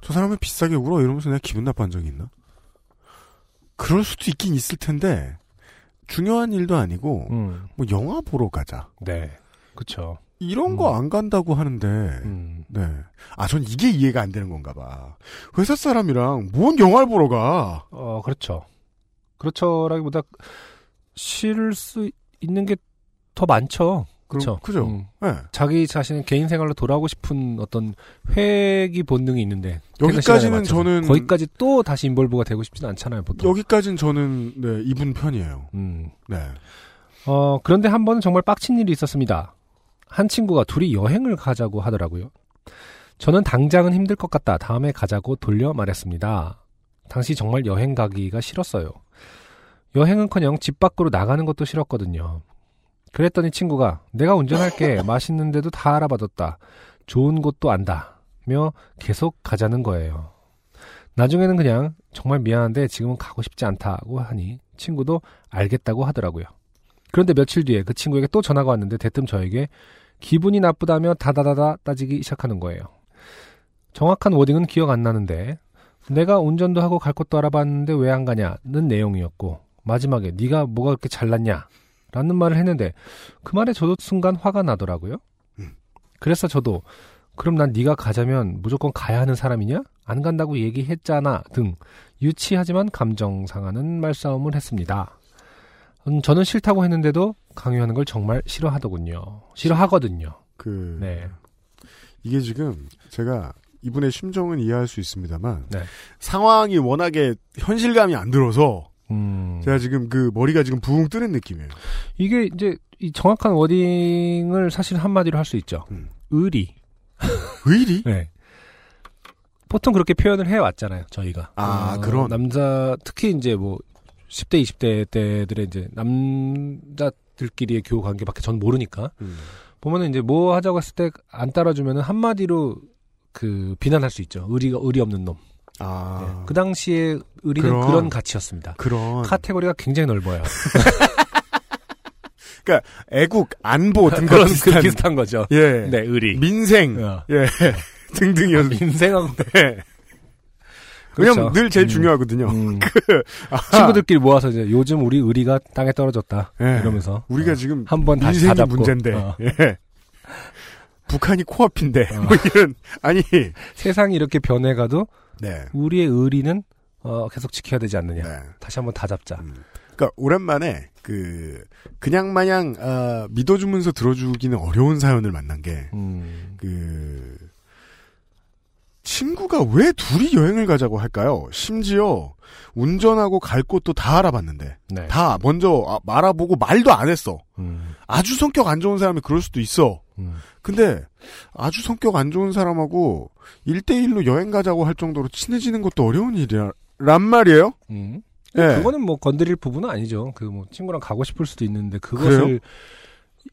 저 사람은 비싸게 울어 이러면서 내가 기분 나빠한 적이 있나? 그럴 수도 있긴 있을 텐데, 중요한 일도 아니고,
음.
뭐, 영화 보러 가자.
네. 그쵸.
이런 거안 간다고 하는데,
음.
네. 아, 전 이게 이해가 안 되는 건가 봐. 회사 사람이랑 뭔 영화를 보러 가?
어, 그렇죠. 그렇죠라기보다 싫을 수 있는 게 더 많죠. 그렇죠.
그죠?
음.
네.
자기 자신의 개인 생활로 돌아오고 싶은 어떤 회귀 본능이 있는데
여기까지는. 저는
거기까지 또 다시 인볼브가 되고 싶지는 않잖아요, 보통.
여기까지는 저는 네, 이분 편이에요.
음.
네.
어, 그런데 한 번은 정말 빡친 일이 있었습니다. 한 친구가 둘이 여행을 가자고 하더라고요. 저는 당장은 힘들 것 같다. 다음에 가자고 돌려 말했습니다. 당시 정말 여행 가기가 싫었어요. 여행은커녕 집 밖으로 나가는 것도 싫었거든요. 그랬더니 친구가 내가 운전할게 맛있는 데도 다 알아봐뒀다. 좋은 곳도 안다며 계속 가자는 거예요. 나중에는 그냥 정말 미안한데 지금은 가고 싶지 않다고 하니 친구도 알겠다고 하더라고요. 그런데 며칠 뒤에 그 친구에게 또 전화가 왔는데 대뜸 저에게 기분이 나쁘다며 다다다다 따지기 시작하는 거예요. 정확한 워딩은 기억 안 나는데 내가 운전도 하고 갈 곳도 알아봤는데 왜 안 가냐는 내용이었고 마지막에 네가 뭐가 그렇게 잘났냐 라는 말을 했는데 그 말에 저도 순간 화가 나더라고요. 그래서 저도 그럼 난 네가 가자면 무조건 가야 하는 사람이냐? 안 간다고 얘기했잖아 등 유치하지만 감정 상하는 말싸움을 했습니다. 음, 저는 싫다고 했는데도 강요하는 걸 정말 싫어하더군요. 싫어하거든요.
그
네.
이게 지금 제가 이분의 심정은 이해할 수 있습니다만
네.
상황이 워낙에 현실감이 안 들어서
음,
제가 지금 그 머리가 지금 부웅 뜨는 느낌이에요.
이게 이제 이 정확한 워딩을 사실 한마디로 할 수 있죠.
음.
의리.
의리?
네. 보통 그렇게 표현을 해왔잖아요, 저희가.
아,
어,
그런.
남자, 특히 이제 뭐, 10대, 20대 때들의 이제 남자들끼리의 교우 관계밖에 전 모르니까.
음.
보면은 이제 뭐 하자고 했을 때 안 따라주면은 한마디로 그 비난할 수 있죠. 의리가, 의리 없는 놈.
아
네. 그 당시에 의리는
그런.
그런, 가치였습니다.
그런
카테고리가 굉장히 넓어요.
애국 안보 등과
그런
비슷한,
그 비슷한 거죠.
예
네, 의리.
민생
어.
예 등등이었.
민생하고
네.
그렇죠.
왜냐면 늘 제일
음.
중요하거든요.
음.
아,
친구들끼리 모아서 이제 요즘 우리 의리가 땅에 떨어졌다
예.
이러면서
우리가
어,
지금
한번 다시 다 잡고
문제인데
어,
예. 북한이 코앞인데
어.
뭐 이런 아니
세상이 이렇게 변해가도
네.
우리의 의리는 어, 계속 지켜야 되지 않느냐.
네.
다시 한번 다 잡자.
음. 그러니까 오랜만에 그 그냥 마냥 아, 믿어주면서 들어주기는 어려운 사연을 만난 게
음,
그 친구가 왜 둘이 여행을 가자고 할까요? 심지어 운전하고 갈 곳도 다 알아봤는데
네.
다 먼저 아, 말아보고 말도 안 했어.
음,
아주 성격 안 좋은 사람이 그럴 수도 있어.
음.
근데 아주 성격 안 좋은 사람하고 1대1로 여행 가자고 할 정도로 친해지는 것도 어려운 일이란 말이에요.
음.
예.
그거는 뭐 건드릴 부분은 아니죠. 그 뭐 친구랑 가고 싶을 수도 있는데 그것을
그래요?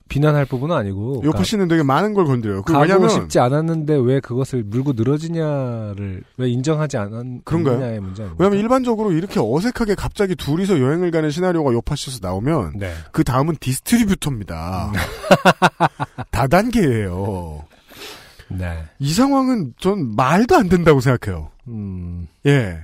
비난할 부분은 아니고.
요파 씨는 되게 많은 걸 건드려요. 그
가고
왜냐면
싶지 않았는데 왜 그것을 물고 늘어지냐를 왜 인정하지 않았느냐의? 문제?
왜냐면 일반적으로 이렇게 어색하게 갑자기 둘이서 여행을 가는 시나리오가 요파 씨에서 나오면
네.
그 다음은 distributor입니다. 다단계예요.
네.
이 상황은 전 말도 안 된다고 생각해요.
음.
예.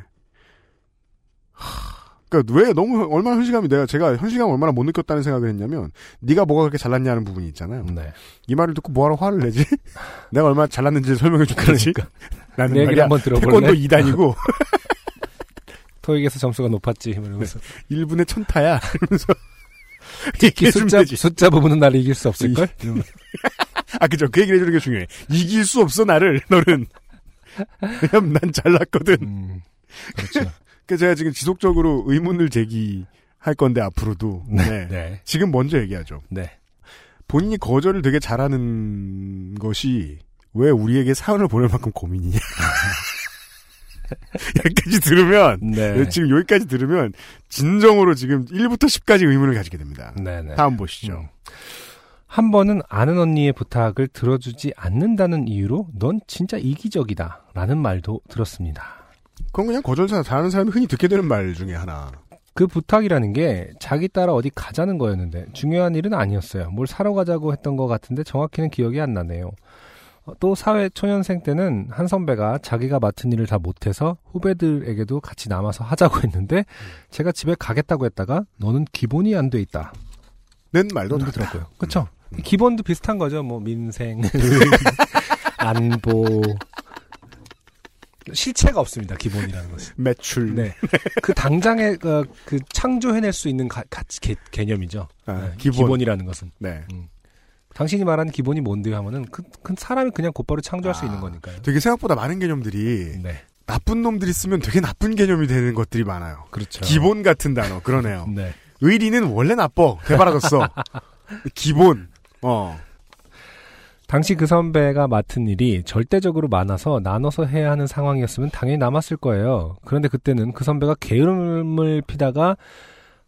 하, 그러니까 왜 너무 얼마나 현실감이 내가 제가 현실감 얼마나 못 느꼈다는 생각을 했냐면 네가 뭐가 그렇게 잘났냐는 부분이 있잖아요.
네.
이 말을 듣고 뭐하러 화를 내지? 내가 얼마나 잘났는지 설명해 줄 거지. 나는
내 얘기를 한번
태권도
들어볼래?
2단이고
토익에서 점수가 높았지. 이러면서.
1분의 천타야. 이러면서 주면
숫자. 숫자 부분은 나를 이길 수 없을걸?
아 그죠. 그 얘기를 해주는 게 중요해. 이길 수 없어 나를 너는. 왜냐면 난 잘났거든.
음, 그렇죠.
그 제가 지금 지속적으로 의문을 제기할 건데 앞으로도
네.
네.
네.
지금 먼저 얘기하죠.
네.
본인이 거절을 되게 잘하는 것이 왜 우리에게 사연을 보낼 만큼 고민이냐. 여기까지 들으면
네.
지금 여기까지 들으면 진정으로 지금 1부터 10까지 의문을 가지게 됩니다.
네네.
다음 보시죠.
음. 한 번은 아는 언니의 부탁을 들어주지 않는다는 이유로 넌 진짜 이기적이다. 라는 말도 들었습니다.
그건 그냥 거절 잘하는 사람이 흔히 듣게 되는 말 중에 하나.
그 부탁이라는 게 자기 따라 어디 가자는 거였는데 중요한 일은 아니었어요. 뭘 사러 가자고 했던 것 같은데 정확히는 기억이 안 나네요. 어, 또 사회 초년생 때는 한 선배가 자기가 맡은 일을 다 못해서 후배들에게도 같이 남아서 하자고 했는데 제가 집에 가겠다고 했다가 너는 기본이 안 돼 있다.
는 말도
들었고요. 그렇죠. 기본도 비슷한 거죠. 뭐 민생, 안보 실체가 없습니다. 기본이라는 것은.
매출.
네. 그 당장에 어, 그 창조해낼 수 있는 가, 가치 개, 개념이죠.
아,
네,
기본.
이라는 것은.
네.
당신이 말하는 기본이 뭔데요? 하면은 그, 그 사람이 그냥 곧바로 창조할 수
아.
있는 거니까요.
되게 생각보다 많은 개념들이
네.
나쁜 놈들이 쓰면 되게 나쁜 개념이 되는 것들이 많아요.
그렇죠.
기본 같은 단어. 그러네요.
네.
의리는 원래 나빠. 대바라졌어. 기본. 어.
당시 그 선배가 맡은 일이 절대적으로 많아서 나눠서 해야 하는 상황이었으면 당연히 남았을 거예요. 그런데 그때는 그 선배가 게으름을 피다가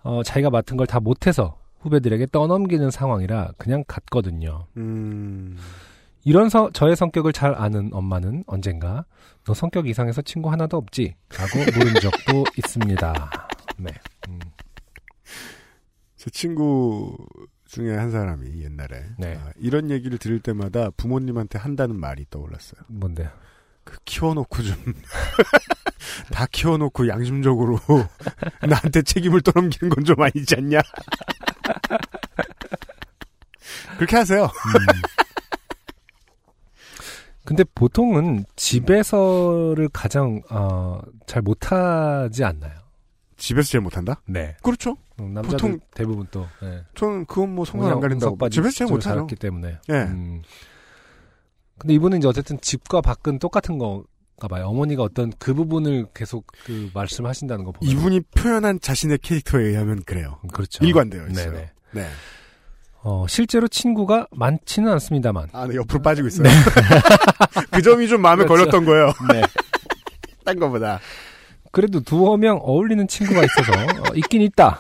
어, 자기가 맡은 걸 다 못해서 후배들에게 떠넘기는 상황이라 그냥 갔거든요.
음.
이런 서, 저의 성격을 잘 아는 엄마는 언젠가 너 성격 이상해서 친구 하나도 없지? 라고 물은 적도 있습니다. 네. 음,
제 친구 중에 한 사람이 옛날에
네.
아, 이런 얘기를 들을 때마다 부모님한테 한다는 말이 떠올랐어요.
뭔데요?
그 키워놓고 좀 다 키워놓고 양심적으로 나한테 책임을 떠넘기는 건 좀 아니지 않냐? 그렇게 하세요.
근데 보통은 집에서를 가장 어, 잘 못하지 않나요?
집에서 제일 못한다?
네.
그렇죠.
음, 남자들
보통-
대부분 또 네.
저는 그건 뭐 성관 안 가린다고. 집에서 제일 못하죠.
살았기 때문에.
예.
음. 근데 이분은 이제 어쨌든 집과 밖은 똑같은 건가 봐요. 어머니가 어떤 그 부분을 계속 그 말씀하신다는 거 보면
이분이 표현한 자신의 캐릭터에 의하면 그래요.
음, 그렇죠.
일관되어 있어요.
네네.
네.
어, 실제로 친구가 많지는 않습니다만.
아, 네, 옆으로 빠지고 있어요. 그 점이 좀 마음에
그렇죠.
걸렸던 거예요.
네.
딴 거보다.
그래도 두어 명 어울리는 친구가 있어서 어, 있긴 있다.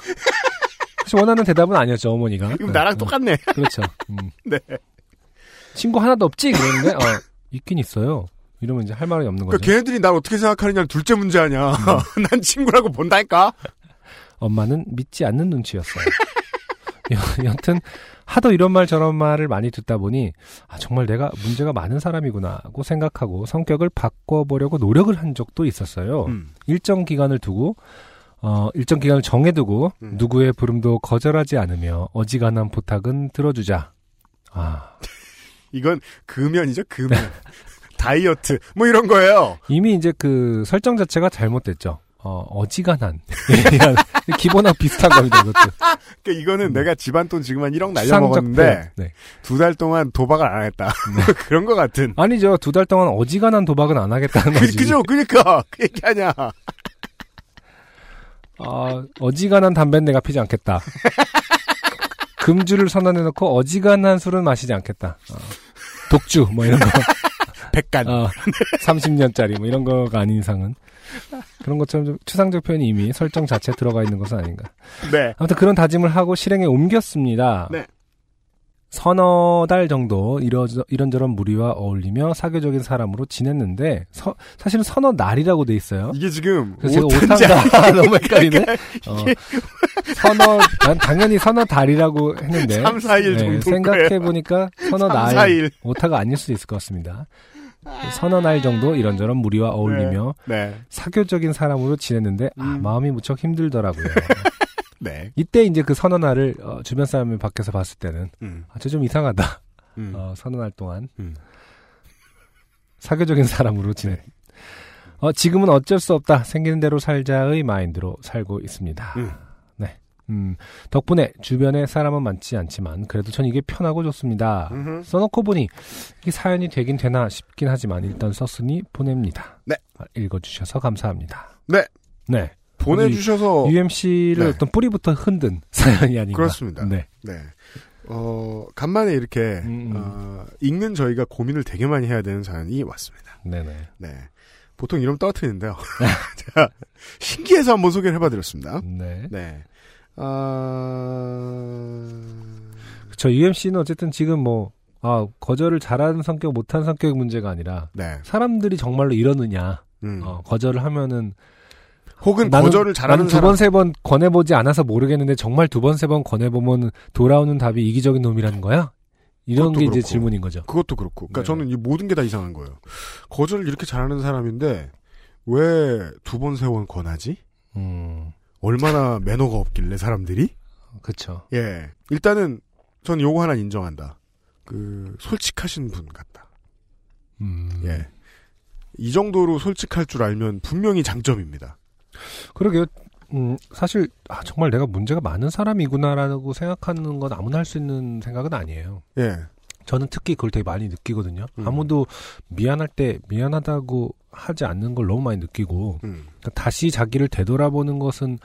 사실 원하는 대답은 아니었죠 어머니가. 네,
나랑
음,
똑같네.
그렇죠. 음.
네.
친구 하나도 없지? 그러는데 어, 있긴 있어요. 이러면 이제 할 말이 없는 거죠.
그러니까 걔네들이 날 어떻게 생각하느냐는 둘째 문제 아니야. 난 친구라고 본다니까?
엄마는 믿지 않는 눈치였어요. 여- 여튼 하도 이런 말 저런 말을 많이 듣다 보니 아, 정말 내가 문제가 많은 사람이구나고 생각하고 성격을 바꿔보려고 노력을 한 적도 있었어요.
음.
일정 기간을 두고 어, 일정 기간을 정해두고
음.
누구의 부름도 거절하지 않으며 어지간한 부탁은 들어주자. 아
이건 금연이죠, 금연. 다이어트. 뭐 이런 거예요.
이미 이제 그 설정 자체가 잘못됐죠. 어, 어지간한 기본하고 비슷한 겁니다. 이것도
그러니까 이거는 내가 집안 돈 지금 한 1억
추상적
날려먹었는데.
네.
두달 동안 도박을 안 했다. 그런 거 같은.
아니죠. 두 달 동안 어지간한 도박은 안 하겠다는
그,
거지.
그 죠? 그니까. 그 얘기 하냐.
아, 어지간한 담배는 내가 피지 않겠다. 금주를 선언해놓고 어지간한 술은 마시지 않겠다. 어, 독주 뭐 이런 거.
백간.
어, 30년짜리 뭐 이런 거가 아닌 이상은 그런 것처럼 좀 추상적 표현이 이미 설정 자체에 들어가 있는 것은 아닌가.
네.
아무튼 그런 다짐을 하고 실행에 옮겼습니다.
네.
서너 달 정도 이러, 이런저런 무리와 어울리며 사교적인 사람으로 지냈는데 서- 사실은 서너 날이라고 돼 있어요.
이게 지금
그래서 제가 오탄다 너무 헷갈리네. 어, 서너 난 당연히 서너 달이라고 했는데
3, 4일 정도일
생각해 보니까 서너
3,
날
4일.
오타가 아닐 수도 있을 것 같습니다. 서너 날 정도 이런저런 무리와 어울리며
네.
사교적인 사람으로 지냈는데 아,
음.
마음이 무척 힘들더라고요.
네.
이때 이제 그 서너 날을 어, 주변 사람이 밖에서 봤을 때는
음.
아, 저 좀 이상하다.
음.
어, 서너 날 동안
음.
사교적인 사람으로 지내. 어, 지금은 어쩔 수 없다. 생기는 대로 살자의 마인드로 살고 있습니다.
음.
덕분에 주변에 사람은 많지 않지만 그래도 전 이게 편하고 좋습니다.
음흠.
써놓고 보니 이게 사연이 되긴 되나 싶긴 하지만 일단 썼으니 보냅니다.
네.
아, 읽어주셔서 감사합니다.
네.
네.
보내주셔서
UMC를
네.
어떤 뿌리부터 흔든 사연이 아닌가.
그렇습니다.
네.
네. 어, 간만에 이렇게,
음, 음.
어, 읽는 저희가 고민을 되게 많이 해야 되는 사연이 왔습니다.
네네.
네. 보통 이름 떨어뜨리는데요. 제가 신기해서 한번 소개를 해봐드렸습니다.
네.
네. 아,
저 UMC는 어쨌든 지금 뭐, 아, 거절을 잘하는 성격, 못하는 성격의 문제가 아니라,
네.
사람들이 정말로 이러느냐,
음.
어, 거절을 하면은,
혹은
나는-
거절을 잘하는
두. 번, 세 번 권해보지 않아서 모르겠는데, 정말 두 번, 세 번 권해보면 돌아오는 답이 이기적인 놈이라는 거야? 이런 게 이제
그렇고.
질문인 거죠.
그것도 그렇고. 그러니까
네.
저는 이 모든 게 다 이상한 거예요. 거절을 이렇게 잘하는 사람인데, 왜 두 번, 세 번 권하지?
음,
얼마나 매너가 없길래 사람들이?
그쵸.
예. 일단은, 전 요거 하나 인정한다. 그, 솔직하신 분 같다.
음.
예. 이 정도로 솔직할 줄 알면 분명히 장점입니다.
그러게요. 음, 사실, 아, 정말 내가 문제가 많은 사람이구나라고 생각하는 건 아무나 할 수 있는 생각은 아니에요.
예.
저는 특히 그걸 되게 많이 느끼거든요.
음.
아무도 미안할 때 미안하다고 하지 않는 걸 너무 많이 느끼고
음.
그러니까 다시 자기를 되돌아보는 것은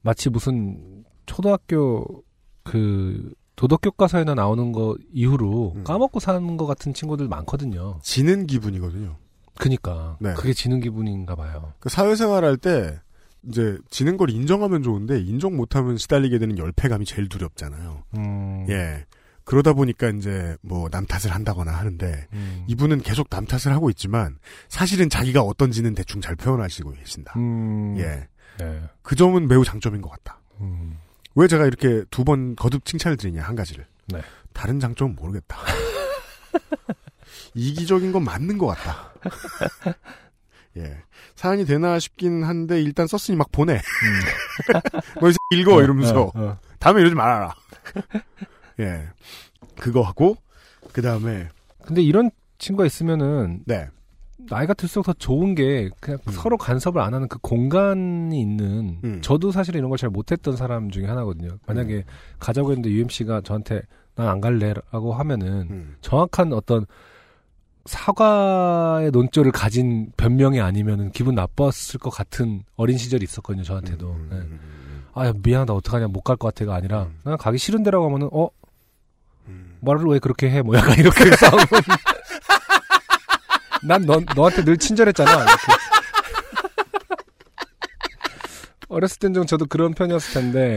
마치 무슨 초등학교 그 도덕 교과서에나 나오는 거 이후로
음.
까먹고 사는 것 같은 친구들 많거든요.
지는 기분이거든요.
그니까
네.
그게 지는 기분인가 봐요.
그 사회생활 할 때, 이제, 지는 걸 인정하면 좋은데, 인정 못하면 시달리게 되는 열패감이 제일 두렵잖아요.
음,
예. 그러다 보니까 이제, 뭐, 남 탓을 한다거나 하는데,
음,
이분은 계속 남 탓을 하고 있지만, 사실은 자기가 어떤지는 대충 잘 표현하시고 계신다.
음,
예.
네.
그 점은 매우 장점인 것 같다.
음,
왜 제가 이렇게 두 번 거듭 칭찬을 드리냐, 한 가지를.
네.
다른 장점은 모르겠다. 이기적인 건 맞는 것 같다. 예. 사연이 되나 싶긴 한데, 일단 썼으니 막 보내. 너 이제 읽어, 이러면서.
음. 어, 어.
다음에 이러지 말아라. 예. 그거 하고, 그 다음에,
근데 이런 친구가 있으면은
네.
나이가 들수록 더 좋은 게 그냥
음.
서로 간섭을 안 하는 그 공간이 있는
음.
저도 사실 이런 걸 잘 못했던 사람 중에 하나거든요. 만약에 가자고 했는데 UMC가 저한테 난 안 갈래라고 하면은
음.
정확한 어떤 사과의 논조를 가진 변명이 아니면은 기분 나빴을 것 같은 어린 시절이 있었거든요. 저한테도.
음,
네.
음, 음,
아, 야, 미안하다. 어떡하냐. 못 갈 것 같아가 아니라
음.
난 가기 싫은 데라고 하면은 어,
음.
말을 왜 그렇게 해? 뭐 약간 이렇게 싸우고. 난 너, 너한테 늘 친절했잖아. 이렇게. 어렸을 땐 좀 저도 그런 편이었을 텐데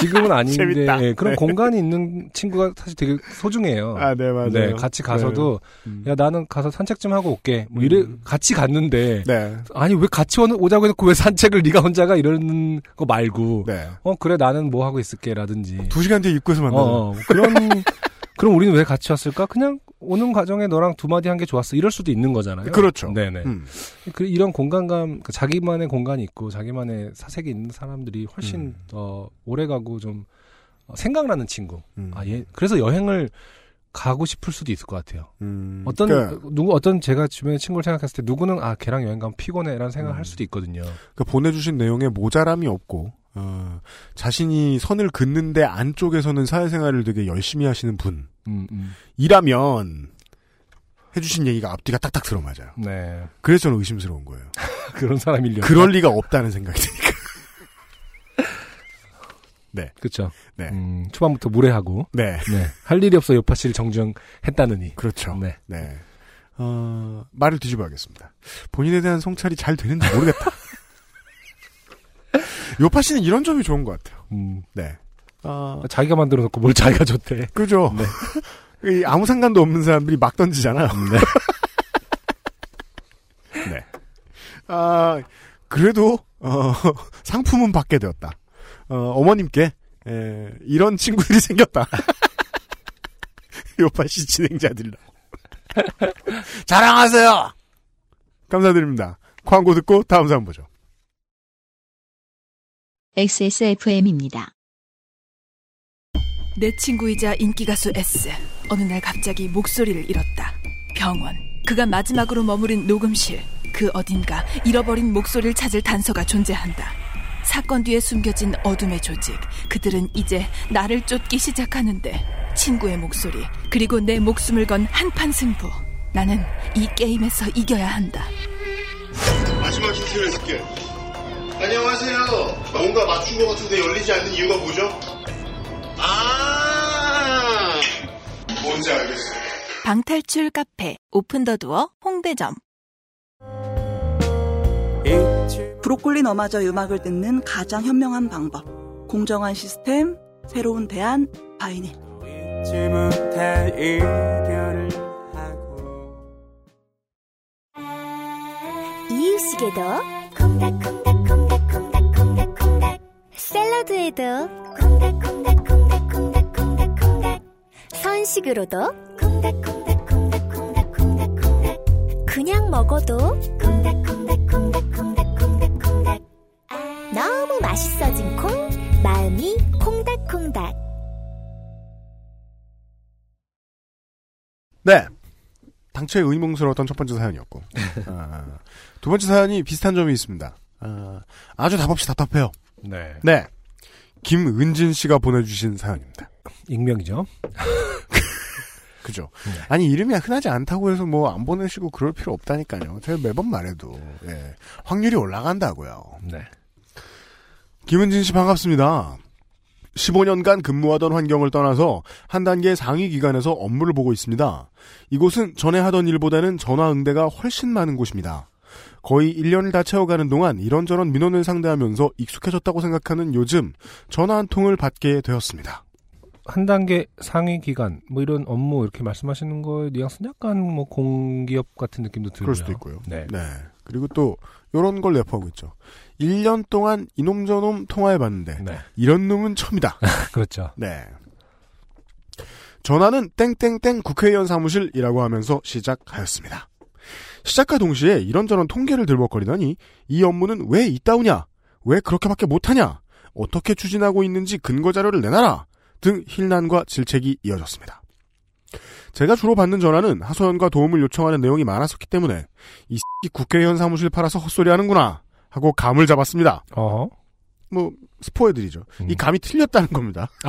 지금은 아닌데. 예, 그런
네.
공간이 있는 친구가 사실 되게 소중해요.
아, 네, 맞아요.
네, 같이 가서도
음.
야 나는 가서 산책 좀 하고 올게. 뭐 이래
음.
같이 갔는데
네.
아니 왜 같이 오- 오자고 해놓고 왜 산책을 네가 혼자가 이러는 거 말고
네.
어 그래 나는 뭐 하고 있을게라든지
두 시간 뒤에 입구에서 만나요.
어, 어, 그런 그럼 우리는 왜 같이 왔을까? 그냥 오는 과정에 너랑 두 마디 한 게 좋았어. 이럴 수도 있는 거잖아요.
그렇죠.
네네.
음.
그 이런 공간감, 그 자기만의 공간이 있고 자기만의 사색이 있는 사람들이 훨씬
음.
더 오래가고 좀 어, 생각나는 친구.
음.
아 예. 그래서 여행을 가고 싶을 수도 있을 것 같아요.
음.
어떤
그러니까,
누구 어떤 제가 주변의 친구를 생각했을 때 누구는 아 걔랑 여행 가면 피곤해라는 생각을
음.
할 수도 있거든요.
그 보내주신 내용에 모자람이 없고 어, 자신이 선을 긋는데 안쪽에서는 사회생활을 되게 열심히 하시는
음, 음.
분이라면 해주신 얘기가 앞뒤가 딱딱 들어맞아요.
네.
그래서 저는 의심스러운 거예요.
그런 사람이려.
그럴 리가 없다는 생각이 드니까.
그렇죠.
네.
음, 초반부터 무례하고
네.
네. 할 일이 없어 요파 씨를 정정했다느니.
그렇죠.
네.
네. 어, 말을 뒤집어야겠습니다. 본인에 대한 성찰이 잘 되는지 모르겠다. 요파 씨는 이런 점이 좋은 것 같아요.
음,
네. 아,
자기가 만들어 놓고 뭘 자기가 줬대.
그죠? 이 아무 상관도 없는 사람들이 막 던지잖아요.
네.
네. 아, 그래도, 어, 상품은 받게 되었다. 어, 어머님께, 에, 이런 친구들이 생겼다. 요파 씨 진행자들이라. 자랑하세요. 감사드립니다. 광고 듣고 다음 사연 보죠.
XSFM입니다.
내 친구이자 인기가수 S. 어느 날 갑자기 목소리를 잃었다. 병원. 그가 마지막으로 머무른 녹음실. 그 어딘가 잃어버린 목소리를 찾을 단서가 존재한다. 사건 뒤에 숨겨진 어둠의 조직. 그들은 이제 나를 쫓기 시작하는데 친구의 목소리 그리고 내 목숨을 건 한판 승부. 나는 이 게임에서 이겨야 한다.
마지막 힌트를 줄게. 안녕하세요. 뭔가 맞춘 것 같은데 열리지 않는 이유가 뭐죠? 아, 뭔지 알겠어요.
방탈출 카페 오픈 더 도어 홍대점.
브로콜리 너마저 음악을 듣는 가장 현명한 방법. 공정한 시스템, 새로운 대안, 바이닐.
이유식에도 콩닥콩닥콩닥콩닥콩닥콩닥 샐러드에도 콩닥콩닥콩닥콩닥콩닥콩닥 선식으로도 콩닥콩닥콩닥콩닥콩닥콩닥 그냥 먹어도 콩닥콩닥콩닥콩닥콩닥콩닥 너무 맛있어진 콩 마음이 콩닥콩닥
네. 당초에 의문스러웠던 첫 번째 사연이었고. 아, 두 번째 사연이 비슷한 점이 있습니다. 아, 아주 답없이 답답해요.
네.
네. 김은진 씨가 보내주신 사연입니다.
익명이죠.
그죠. 아니, 이름이 흔하지 않다고 해서 뭐 안 보내시고 그럴 필요 없다니까요. 제가 매번 말해도, 예. 확률이 올라간다고요.
네.
김은진 씨 반갑습니다. 15년간 근무하던 환경을 떠나서 한 단계 상위 기관에서 업무를 보고 있습니다. 이곳은 전에 하던 일보다는 전화 응대가 훨씬 많은 곳입니다. 거의 1년을 다 채워가는 동안 이런저런 민원을 상대하면서 익숙해졌다고 생각하는 요즘 전화 한 통을 받게 되었습니다.
한 단계 상위 기관 뭐 이런 업무 이렇게 말씀하시는 거에 뉘앙스는 약간 뭐 공기업 같은 느낌도 들고요.
그럴 수도 있고요.
네.
그리고 또 이런 걸 내포하고 있죠. 1년 동안 이놈 저놈 통화해봤는데
네.
이런 놈은 처음이다.
그렇죠.
네. 전화는 땡땡땡 국회의원 사무실이라고 하면서 시작하였습니다. 시작과 동시에 이런저런 통계를 들먹거리더니 이 업무는 왜 있다우냐? 왜 그렇게밖에 못하냐? 어떻게 추진하고 있는지 근거 자료를 내놔라! 등 힐난과 질책이 이어졌습니다. 제가 주로 받는 전화는 하소연과 도움을 요청하는 내용이 많았었기 때문에 이 새끼 국회의원 사무실 팔아서 헛소리 하는구나 하고 감을 잡았습니다.
어.
뭐 스포해드리죠. 이 감이 틀렸다는 겁니다.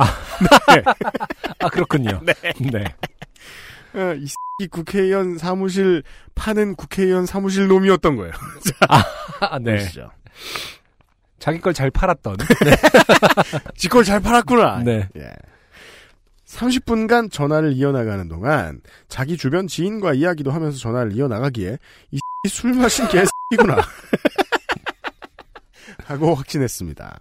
아 그렇군요.
네.
네.
어, 이 새끼 국회의원 사무실 파는 국회의원 사무실 놈이었던 거예요.
아, 네.
보시죠.
자기 걸 잘 팔았던.
지걸 잘 팔았구나.
네.
예. 30분간 전화를 이어나가는 동안 자기 주변 지인과 이야기도 하면서 전화를 이어나가기에 이 술 마신 개새끼구나. 하고 확신했습니다.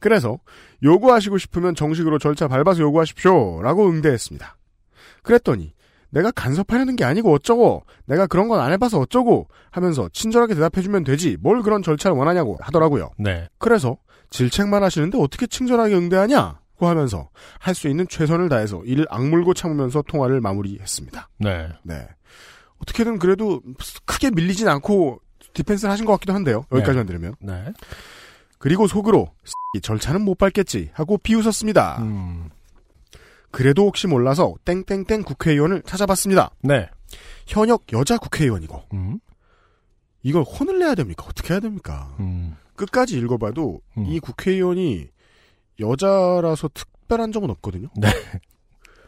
그래서 요구하시고 싶으면 정식으로 절차 밟아서 요구하십시오. 라고 응대했습니다. 그랬더니 내가 간섭하려는 게 아니고 어쩌고 내가 그런 건 안 해봐서 어쩌고 하면서 친절하게 대답해주면 되지 뭘 그런 절차를 원하냐고 하더라고요.
네.
그래서 질책만 하시는데 어떻게 친절하게 응대하냐 고 하면서 할 수 있는 최선을 다해서 이를 악물고 참으면서 통화를 마무리했습니다.
네.
네. 어떻게든 그래도 크게 밀리진 않고 디펜스를 하신 것 같기도 한데요. 여기까지만 들으면.
네.
그리고 속으로 이 절차는 못 밟겠지 하고 비웃었습니다.
음.
그래도 혹시 몰라서 땡땡땡 국회의원을 찾아봤습니다.
네.
현역 여자 국회의원이고
음.
이걸 혼을 내야 됩니까? 어떻게 해야 됩니까?
음.
끝까지 읽어봐도
음.
이 국회의원이 여자라서 특별한 점은 없거든요.
네.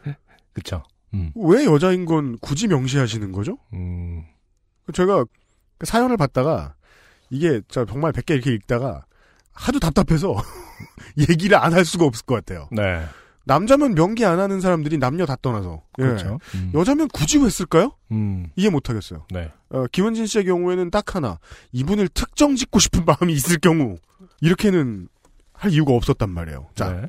그쵸. 음.
왜 여자인 건 굳이 명시하시는 거죠?
음.
제가 그 사연을 받다가 이게 저 정말 100개 이렇게 읽다가 하도 답답해서 얘기를 안 할 수가 없을 것 같아요.
네.
남자면 명기 안 하는 사람들이 남녀 다 떠나서 예.
그렇죠. 음.
여자면 굳이 왜 쓸까요?
음.
이해 못하겠어요.
네.
어, 김은진 씨의 경우에는 딱 하나 이분을 특정 짓고 싶은 마음이 있을 경우 이렇게는 할 이유가 없었단 말이에요. 자,
네.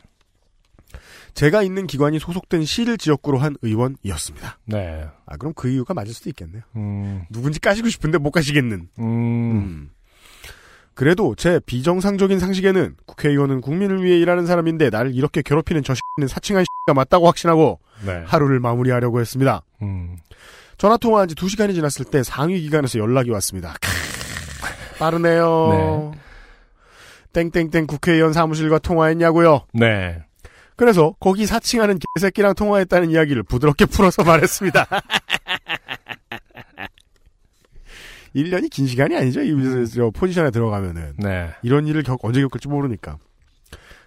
제가 있는 기관이 소속된 시를 지역구로 한 의원이었습니다.
네.
아 그럼 그 이유가 맞을 수도 있겠네요.
음.
누군지 까시고 싶은데 못 가시겠는.
음.
음. 그래도 제 비정상적인 상식에는 국회의원은 국민을 위해 일하는 사람인데 나를 이렇게 괴롭히는 저 X는 사칭한 X가 맞다고 확신하고
네.
하루를 마무리하려고 했습니다.
음.
전화 통화한 지 2시간이 지났을 때 상위 기관에서 연락이 왔습니다. 크, 빠르네요. 땡땡땡 국회의원 사무실과 통화했냐고요.
네.
그래서 거기 사칭하는 개새끼랑 통화했다는 이야기를 부드럽게 풀어서 말했습니다. 1년이 긴 시간이 아니죠. 이저 포지션에 들어가면은.
네.
이런 일을 겪, 언제 겪을지 모르니까.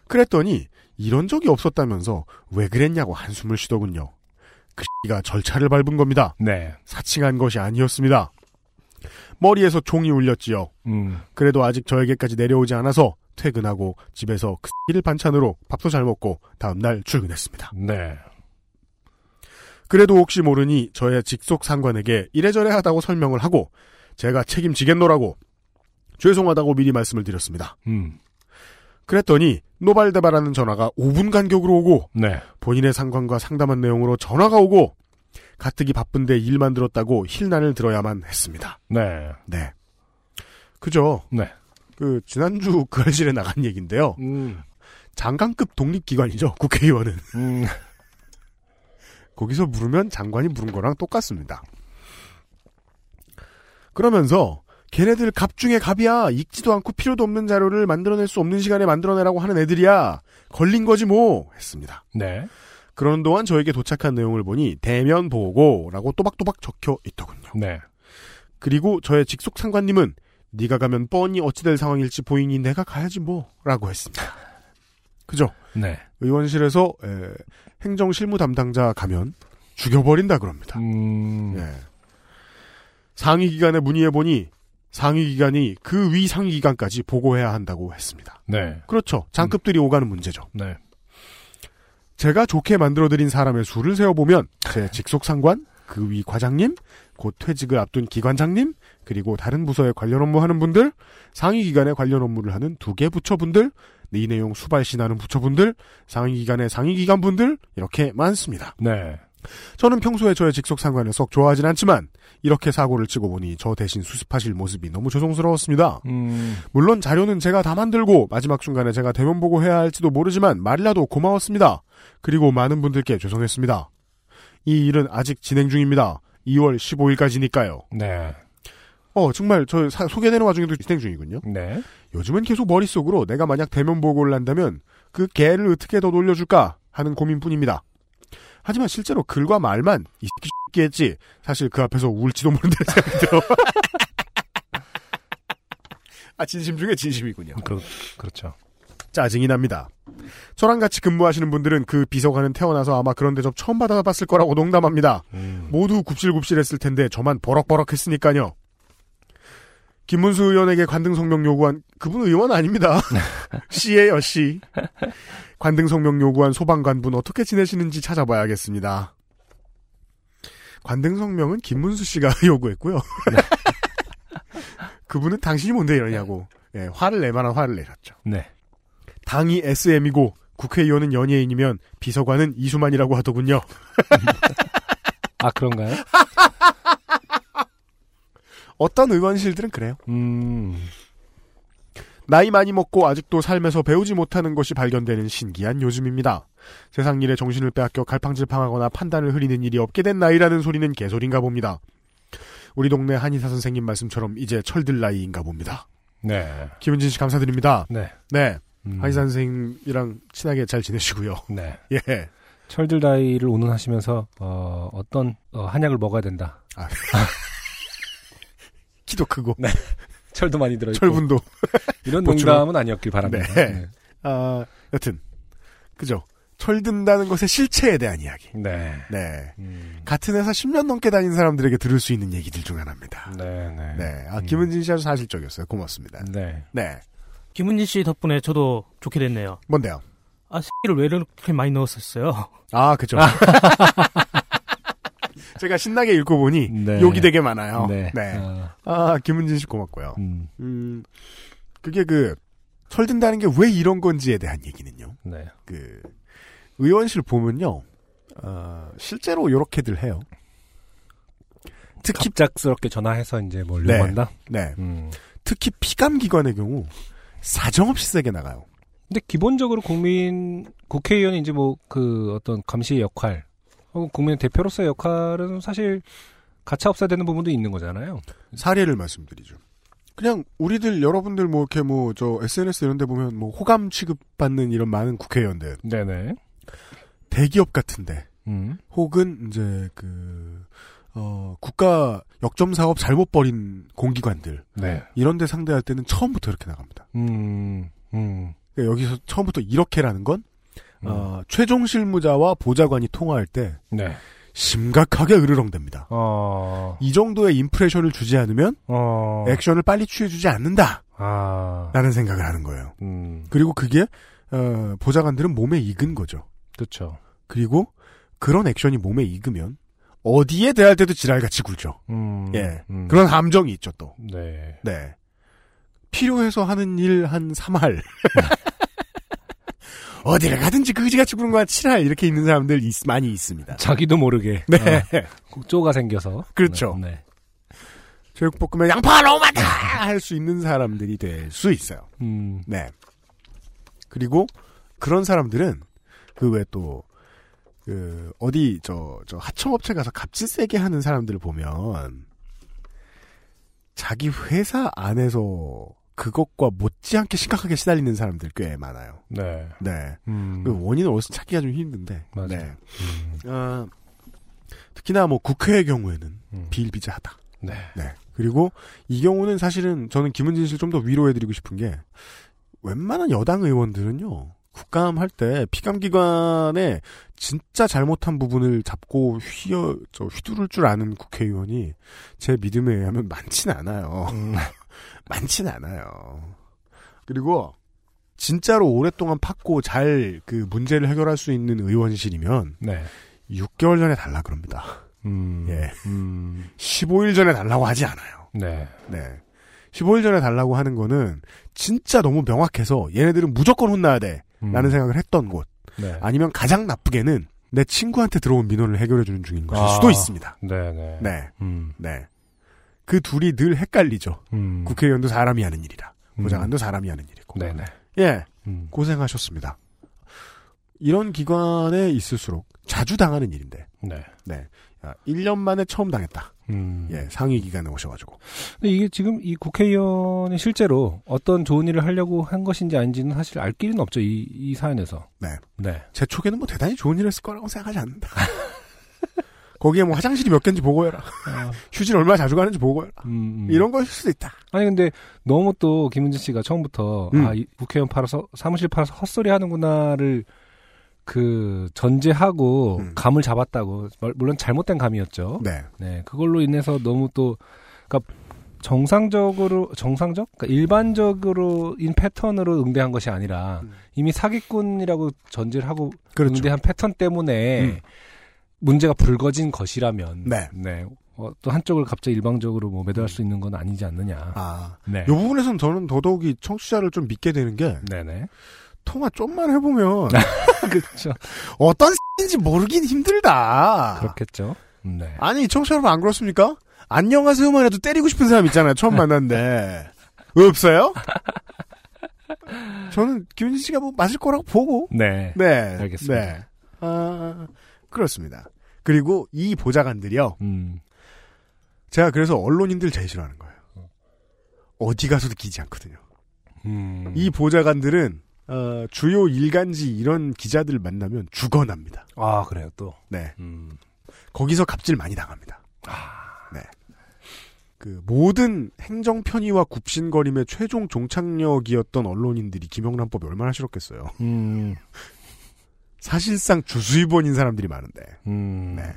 그랬더니 이런 적이 없었다면서 왜 그랬냐고 한숨을 쉬더군요. 그 X가 절차를 밟은 겁니다.
네.
사칭한 것이 아니었습니다. 머리에서 종이 울렸지요.
음.
그래도 아직 저에게까지 내려오지 않아서 퇴근하고 집에서 그 X를 반찬으로 밥도 잘 먹고 다음날 출근했습니다.
네.
그래도 혹시 모르니 저의 직속 상관에게 이래저래 하다고 설명을 하고 제가 책임지겠노라고 죄송하다고 미리 말씀을 드렸습니다.
음.
그랬더니 노발대발하는 전화가 5분 간격으로 오고
네.
본인의 상관과 상담한 내용으로 전화가 오고 가뜩이 바쁜데 일만 들었다고 힐난을 들어야만 했습니다.
네.
네. 그죠?
네.
그 지난주 그 알실에 나간 얘기인데요.
음.
장관급 독립기관이죠. 국회의원은.
음.
거기서 물으면 장관이 물은 거랑 똑같습니다. 그러면서 걔네들 갑 중에 갑이야. 읽지도 않고 필요도 없는 자료를 만들어낼 수 없는 시간에 만들어내라고 하는 애들이야. 걸린 거지 뭐 했습니다.
네.
그러는 동안 저에게 도착한 내용을 보니 대면 보고라고 또박또박 적혀 있더군요.
네.
그리고 저의 직속 상관님은 네가 가면 뻔히 어찌될 상황일지 보이니 내가 가야지 뭐라고 했습니다. 그죠?
네.
의원실에서 에, 행정실무 담당자 가면 죽여버린다 그럽니다.
음.
예. 상위 기관에 문의해 보니 상위 기관이 그 위 상위 기관까지 보고해야 한다고 했습니다.
네.
그렇죠. 장급들이 오가는 문제죠.
네.
제가 좋게 만들어드린 사람의 수를 세어보면 제 직속 상관, 그 위 과장님, 곧 퇴직을 앞둔 기관장님, 그리고 다른 부서에 관련 업무하는 분들, 상위 기관에 관련 업무를 하는 두 개 부처분들, 이 내용 수발신하는 부처분들, 상위 기관의 상위 기관 분들 이렇게 많습니다.
네.
저는 평소에 저의 직속 상관을 썩 좋아하진 않지만 이렇게 사고를 치고 보니 저 대신 수습하실 모습이 너무 죄송스러웠습니다.
음.
물론 자료는 제가 다 만들고 마지막 순간에 제가 대면 보고 해야 할지도 모르지만 말이라도 고마웠습니다. 그리고 많은 분들께 죄송했습니다. 이 일은 아직 진행 중입니다. 2월 15일까지니까요.
네.
어, 정말 저 사- 소개되는 와중에도 진행 중이군요.
네.
요즘은 계속 머릿속으로 내가 만약 대면 보고를 한다면 그 개를 어떻게 더 놀려줄까 하는 고민뿐입니다. 하지만 실제로 글과 말만 이 새끼 했지 사실 그 앞에서 울지도 모른다는 생각이 들어. 아 진심 중에 진심이군요.
그, 그렇죠.
짜증이 납니다. 저랑 같이 근무하시는 분들은 그 비서관은 태어나서 아마 그런 대접 처음 받아봤을 거라고 농담합니다.
음.
모두 굽실굽실했을 텐데 저만 버럭버럭했으니까요. 김문수 의원에게 관등 성명 요구한 그분 의원 아닙니다. 씨예요 씨. 관등 성명 요구한 소방관분 어떻게 지내시는지 찾아봐야겠습니다. 관등 성명은 김문수 씨가 요구했고요. 그분은 당신이 뭔데 이러냐고 예, 화를 낼 만한 화를 내셨죠.
네.
당이 SM이고 국회의원은 연예인이면 비서관은 이수만이라고 하더군요.
아, 그런가요?
어떤 의원실들은 그래요.
음.
나이 많이 먹고 아직도 삶에서 배우지 못하는 것이 발견되는 신기한 요즘입니다. 세상 일에 정신을 빼앗겨 갈팡질팡하거나 판단을 흐리는 일이 없게 된 나이라는 소리는 개소리인가 봅니다. 우리 동네 한의사 선생님 말씀처럼 이제 철들 나이인가 봅니다.
네.
김은진 씨 감사드립니다.
네.
네.
음.
한의사 선생님이랑 친하게 잘 지내시고요.
네.
예.
철들다이를 운운하시면서 어, 어떤 어, 한약을 먹어야 된다.
아. 키도 크고.
네. 철도 많이 들어있고.
철분도.
이런
보충.
농담은 아니었길 바랍니다.
네.
네.
아, 여튼. 그죠. 철든다는 것의 실체에 대한 이야기.
네.
네.
음.
같은 회사 10년 넘게 다닌 사람들에게 들을 수 있는 얘기들 중 하나입니다.
네, 네.
네. 아,
음.
김은진 씨 아주 사실적이었어요. 고맙습니다.
네.
네.
김은진 씨 덕분에 저도 좋게 됐네요.
뭔데요?
아, 새끼를 왜 이렇게 많이 넣었었어요?
아, 그죠. 제가 신나게 읽고 보니
네.
욕이 되게 많아요.
네.
네.
어,
아, 김은진 씨 고맙고요.
음.
음, 그게 그, 철든다는 게 왜 이런 건지에 대한 얘기는요.
네.
그, 의원실 보면요, 어, 실제로 요렇게들 해요. 특히,
갑작스럽게 전화해서 이제 뭘
네.
요구한다?
네.
음.
특히 피감 기관의 경우, 사정없이 세게 나가요.
근데 기본적으로 국민 국회의원이 이제 뭐 그 어떤 감시의 역할 혹은 국민 대표로서의 역할은 사실 가차 없어야 되는 부분도 있는 거잖아요.
사례를 말씀드리죠. 그냥 우리들 여러분들 뭐 이렇게 뭐 저 SNS 이런 데 보면 뭐 호감 취급받는 이런 많은 국회의원들
네네.
대기업 같은데
음.
혹은 이제 그 어, 국가 역점 사업 잘못 벌인 공기관들
네.
이런 데 상대할 때는 처음부터 이렇게 나갑니다.
음. 음.
그러니까 여기서 처음부터 이렇게라는 건
음.
어, 최종 실무자와 보좌관이 통화할 때
네.
심각하게 으르렁댑니다.
어.
이 정도의 임프레션을 주지 않으면
어.
액션을 빨리 취해주지 않는다.
아.
라는 생각을 하는 거예요.
음.
그리고 그게 어, 보좌관들은 몸에 익은 거죠.
그렇죠.
그리고 그런 액션이 몸에 익으면 어디에 대할 때도 지랄같이 굴죠.
음.
예.
음.
그런 함정이 있죠, 또.
네.
네. 필요해서 하는 일 한 3할. 어디를 가든지 그지같이 구는 거한 7할 이렇게 있는 사람들 있- 많이 있습니다.
자기도 모르게.
네.
어, 쪼가 생겨서.
그렇죠.
네.
제육볶음에 양파가 너무 많다! 할 수 있는 사람들이 될 수 있어요.
음.
네. 그리고 그런 사람들은 그 왜 또, 그, 어디, 저, 저, 하청업체 가서 값질 세게 하는 사람들을 보면, 자기 회사 안에서 그것과 못지않게 심각하게 시달리는 사람들 꽤 많아요.
네.
네.
음.
그 원인을 어디서 찾기가 좀 힘든데.
맞아요.
네.
음.
어, 특히나 뭐 국회의 경우에는
음.
비일비재하다.
네.
네. 그리고 이 경우는 사실은 저는 김은진 씨를 좀 더 위로해드리고 싶은 게 웬만한 여당 의원들은요. 국감 할 때 피감 기관에 진짜 잘못한 부분을 잡고 휘어 저 휘두를 줄 아는 국회의원이 제 믿음에 의하면 많진 않아요. 많진 않아요. 그리고 진짜로 오랫동안 팠고 잘 그 문제를 해결할 수 있는 의원실이면
네.
6개월 전에 달라 그럽니다.
음.
예.
음.
15일 전에 달라고 하지 않아요.
네.
네. 15일 전에 달라고 하는 거는 진짜 너무 명확해서 얘네들은 무조건 혼나야 돼.
음.
라는 생각을 했던 곳.
네.
아니면 가장 나쁘게는 내 친구한테 들어온 민원을 해결해 주는 중인 것일
아.
수도 있습니다.
네네.
네.
음.
네. 그 둘이 늘 헷갈리죠.
음.
국회의원도 사람이 하는 일이라.
음.
보좌관도 사람이 하는 일이고.
네네.
예.
음.
고생하셨습니다. 이런 기관에 있을수록 자주 당하는 일인데.
네.
네. 아, 1년 만에 처음 당했다.
음.
예, 상위 기관에 오셔가지고.
근데 이게 지금 이 국회의원이 실제로 어떤 좋은 일을 하려고 한 것인지 아닌지는 사실 알 길은 없죠. 이, 이 사연에서.
네.
네.
제 촉에는 뭐 대단히 좋은 일을 했을 거라고 생각하지 않는다. 거기에 뭐 화장실이 몇 개인지 보고 해라.
아,
휴지를 얼마나 자주 가는지 보고 해라.
음, 음.
이런 것일 수도 있다.
아니 근데 너무 또 김은진 씨가 처음부터
음.
아, 이 국회의원 팔아서 사무실 팔아서 헛소리 하는구나를 그 전제하고
음.
감을 잡았다고 물- 물론 잘못된 감이었죠.
네.
네, 그걸로 인해서 너무 또, 그니까, 정상적으로, 정상적? 그러니까 일반적으로인 패턴으로 응대한 것이 아니라,
음.
이미 사기꾼이라고 전제를 하고
그렇죠.
응대한 패턴 때문에
음.
문제가 불거진 것이라면,
네.
어, 또 한쪽을 갑자기 일방적으로 뭐 매도할 수 있는 건 아니지 않느냐.
아.
네.
이 부분에서는 저는 더더욱이 청취자를 좀 믿게 되는 게,
네네.
통화 좀만 해보면,
그렇죠.
어떤 인지 모르긴 힘들다.
그렇겠죠. 네.
아니, 청취자 여러분 안 그렇습니까? 안녕하세요만 해도 때리고 싶은 사람 있잖아요. 처음 만났는데. 없어요? 저는 김은진 씨가 뭐 맞을 거라고 보고.
네.
네.
알겠습니다.
네. 아, 그렇습니다. 그리고 이 보좌관들이요.
음.
제가 그래서 언론인들 제일 싫어하는 거예요. 어디 가서도 기지 않거든요.
음.
이 보좌관들은 어, 주요 일간지 이런 기자들 만나면 죽어납니다.
아, 그래요, 또.
네.
음.
거기서 갑질 많이 당합니다.
아.
네. 그 모든 행정 편의와 굽신거림의 최종 종착역이었던 언론인들이 김영란법이 얼마나 싫었겠어요.
음.
사실상 주수입원인 사람들이 많은데.
음.
네.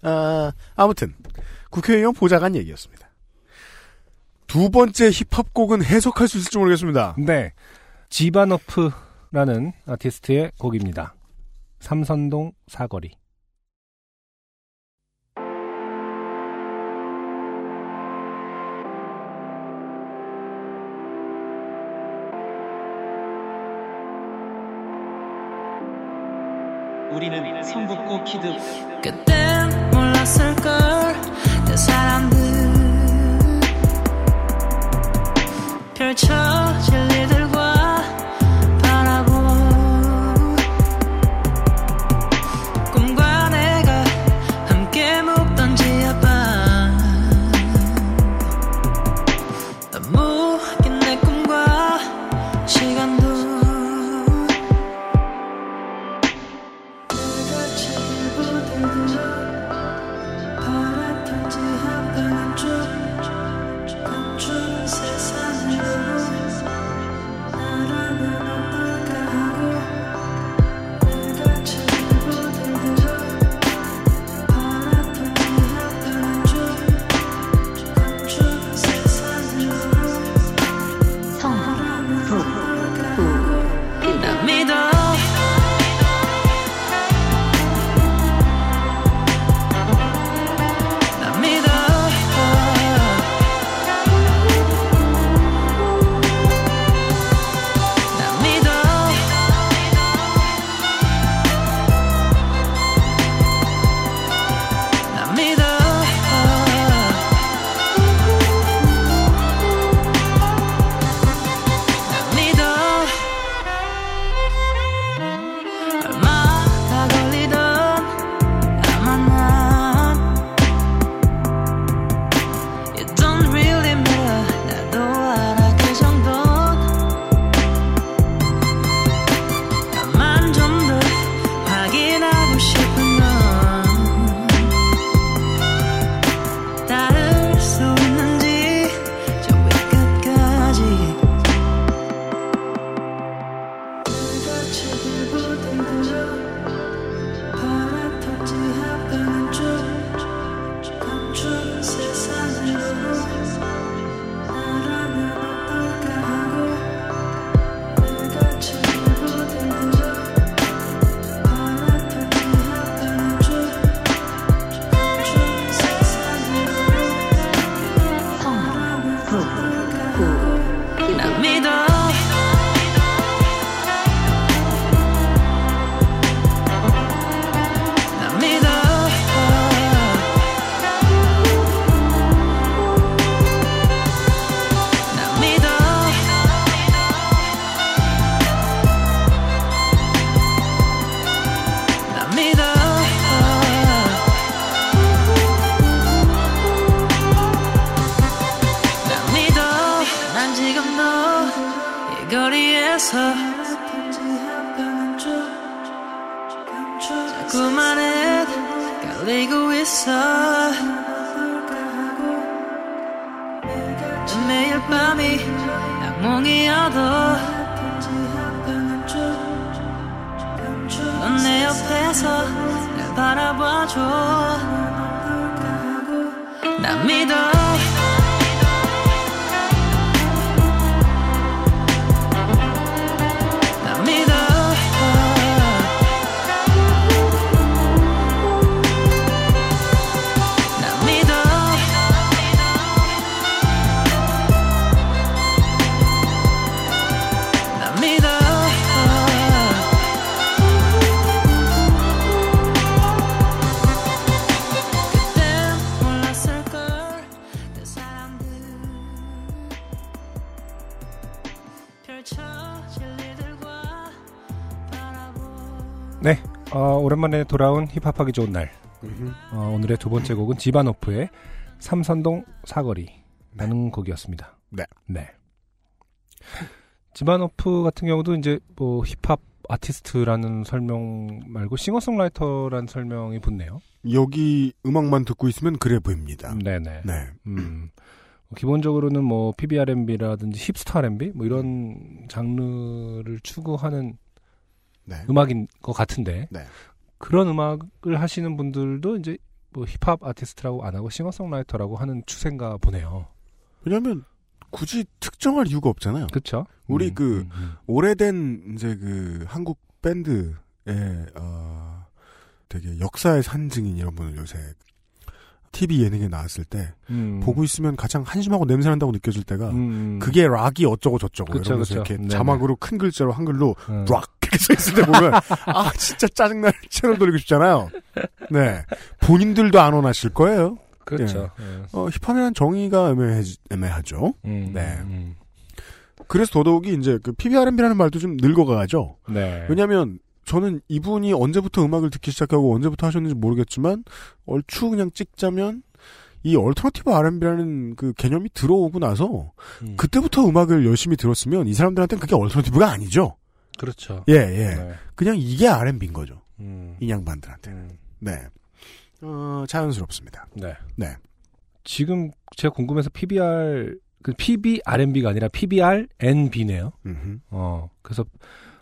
아, 아무튼 국회의원 보좌관 얘기였습니다. 두 번째 힙합곡은 해석할 수 있을지 모르겠습니다.
네. 지바너프라는 아티스트의 곡입니다. 삼선동 사거리.
우리는 성북고 키드
그땐 몰랐을걸 내 사람들. 펼쳐질
오랜만에 돌아온 힙합하기 좋은 날. 어, 오늘의 두 번째 곡은 지바노프의 삼선동 사거리라는 곡이었습니다.
네.
네. 지바노프 같은 경우도 이제 뭐 힙합 아티스트라는 설명 말고 싱어송라이터라는 설명이 붙네요.
여기 음악만 듣고 있으면 그래 보입니다.
네네.
네.
음. 기본적으로는 뭐 PBR&B라든지 힙스터 R&B 뭐 이런 장르를 추구하는
네.
음악인 것 같은데
네.
그런 음악을 하시는 분들도 이제 뭐 힙합 아티스트라고 안 하고 싱어송라이터라고 하는 추세인가 보네요.
왜냐하면 굳이 특정할 이유가 없잖아요.
그렇죠.
우리
음,
그
음, 음.
오래된 이제 그 한국 밴드의 어 되게 역사의 산증인 이런 분을 요새 TV 예능에 나왔을 때
음.
보고 있으면 가장 한심하고 냄새 난다고 느껴질 때가
음.
그게 락이 어쩌고 저쩌고
그쵸,
이러면서
그쵸.
이렇게
네네.
자막으로 큰 글자로 한글로
음.
락 이렇게 써 있을 때 보면 아 진짜 짜증날 채널 돌리고 싶잖아요. 네 본인들도 안 원하실 거예요.
그렇죠.
예.
예.
어, 힙합이라는 정의가 애매해, 애매하죠.
음,
네.
음.
그래서 더더욱이 이제 그 PBR&B라는 말도 좀 늙어가죠.
네.
왜냐하면 저는 이분이 언제부터 음악을 듣기 시작하고 언제부터 하셨는지 모르겠지만 얼추 그냥 찍자면 이 alternative R&B라는 그 개념이 들어오고 나서
음.
그때부터 음악을 열심히 들었으면 이 사람들한테는 그게 alternative가 아니죠.
그렇죠.
예, 예.
네.
그냥 이게 R&B인 거죠.
음.
이 양반들한테는. 네. 어, 자연스럽습니다.
네.
네.
지금 제가 궁금해서 PBR 그 PBR&B가 아니라 PBR&B네요.
음흠.
어 그래서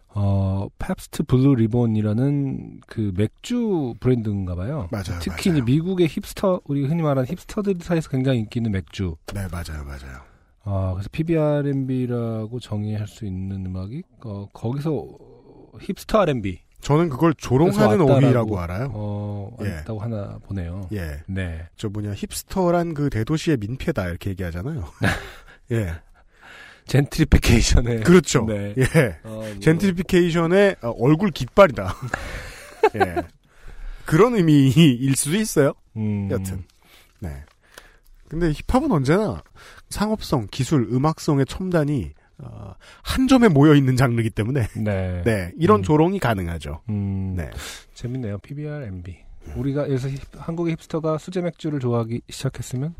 어 Pabst Blue Ribbon이라는 그 맥주 브랜드인가 봐요.
맞아요,
특히
맞아요.
미국의 힙스터 우리 흔히 말하는 hipster들 사이에서 굉장히 인기 있는 맥주.
네, 맞아요, 맞아요.
아 그래서 PBR&B라고 정의할 수 있는 음악이 어 거기서 힙스터 R&B
저는 그걸 조롱하는 어휘라고 알아요.
어
예.
왔다고 하나 보네요.
예.
네.
저 뭐냐 힙스터란 그 대도시의 민폐다 이렇게 얘기하잖아요. 예.
젠트리피케이션의
그렇죠.
네.
예.
어, 뭐.
젠트리피케이션의 어, 얼굴 깃발이다. 예. 그런 의미일 수도 있어요.
음,
여튼. 네. 근데 힙합은 언제나 상업성, 기술, 음악성의 첨단이 어, 한 점에 모여 있는 장르이기 때문에
네.
네 이런
음.
조롱이 가능하죠.
음,
네.
재밌네요. PBR, MB. 우리가 들어서 힙- 한국의 힙스터가 수제 맥주를 좋아하기 시작했으면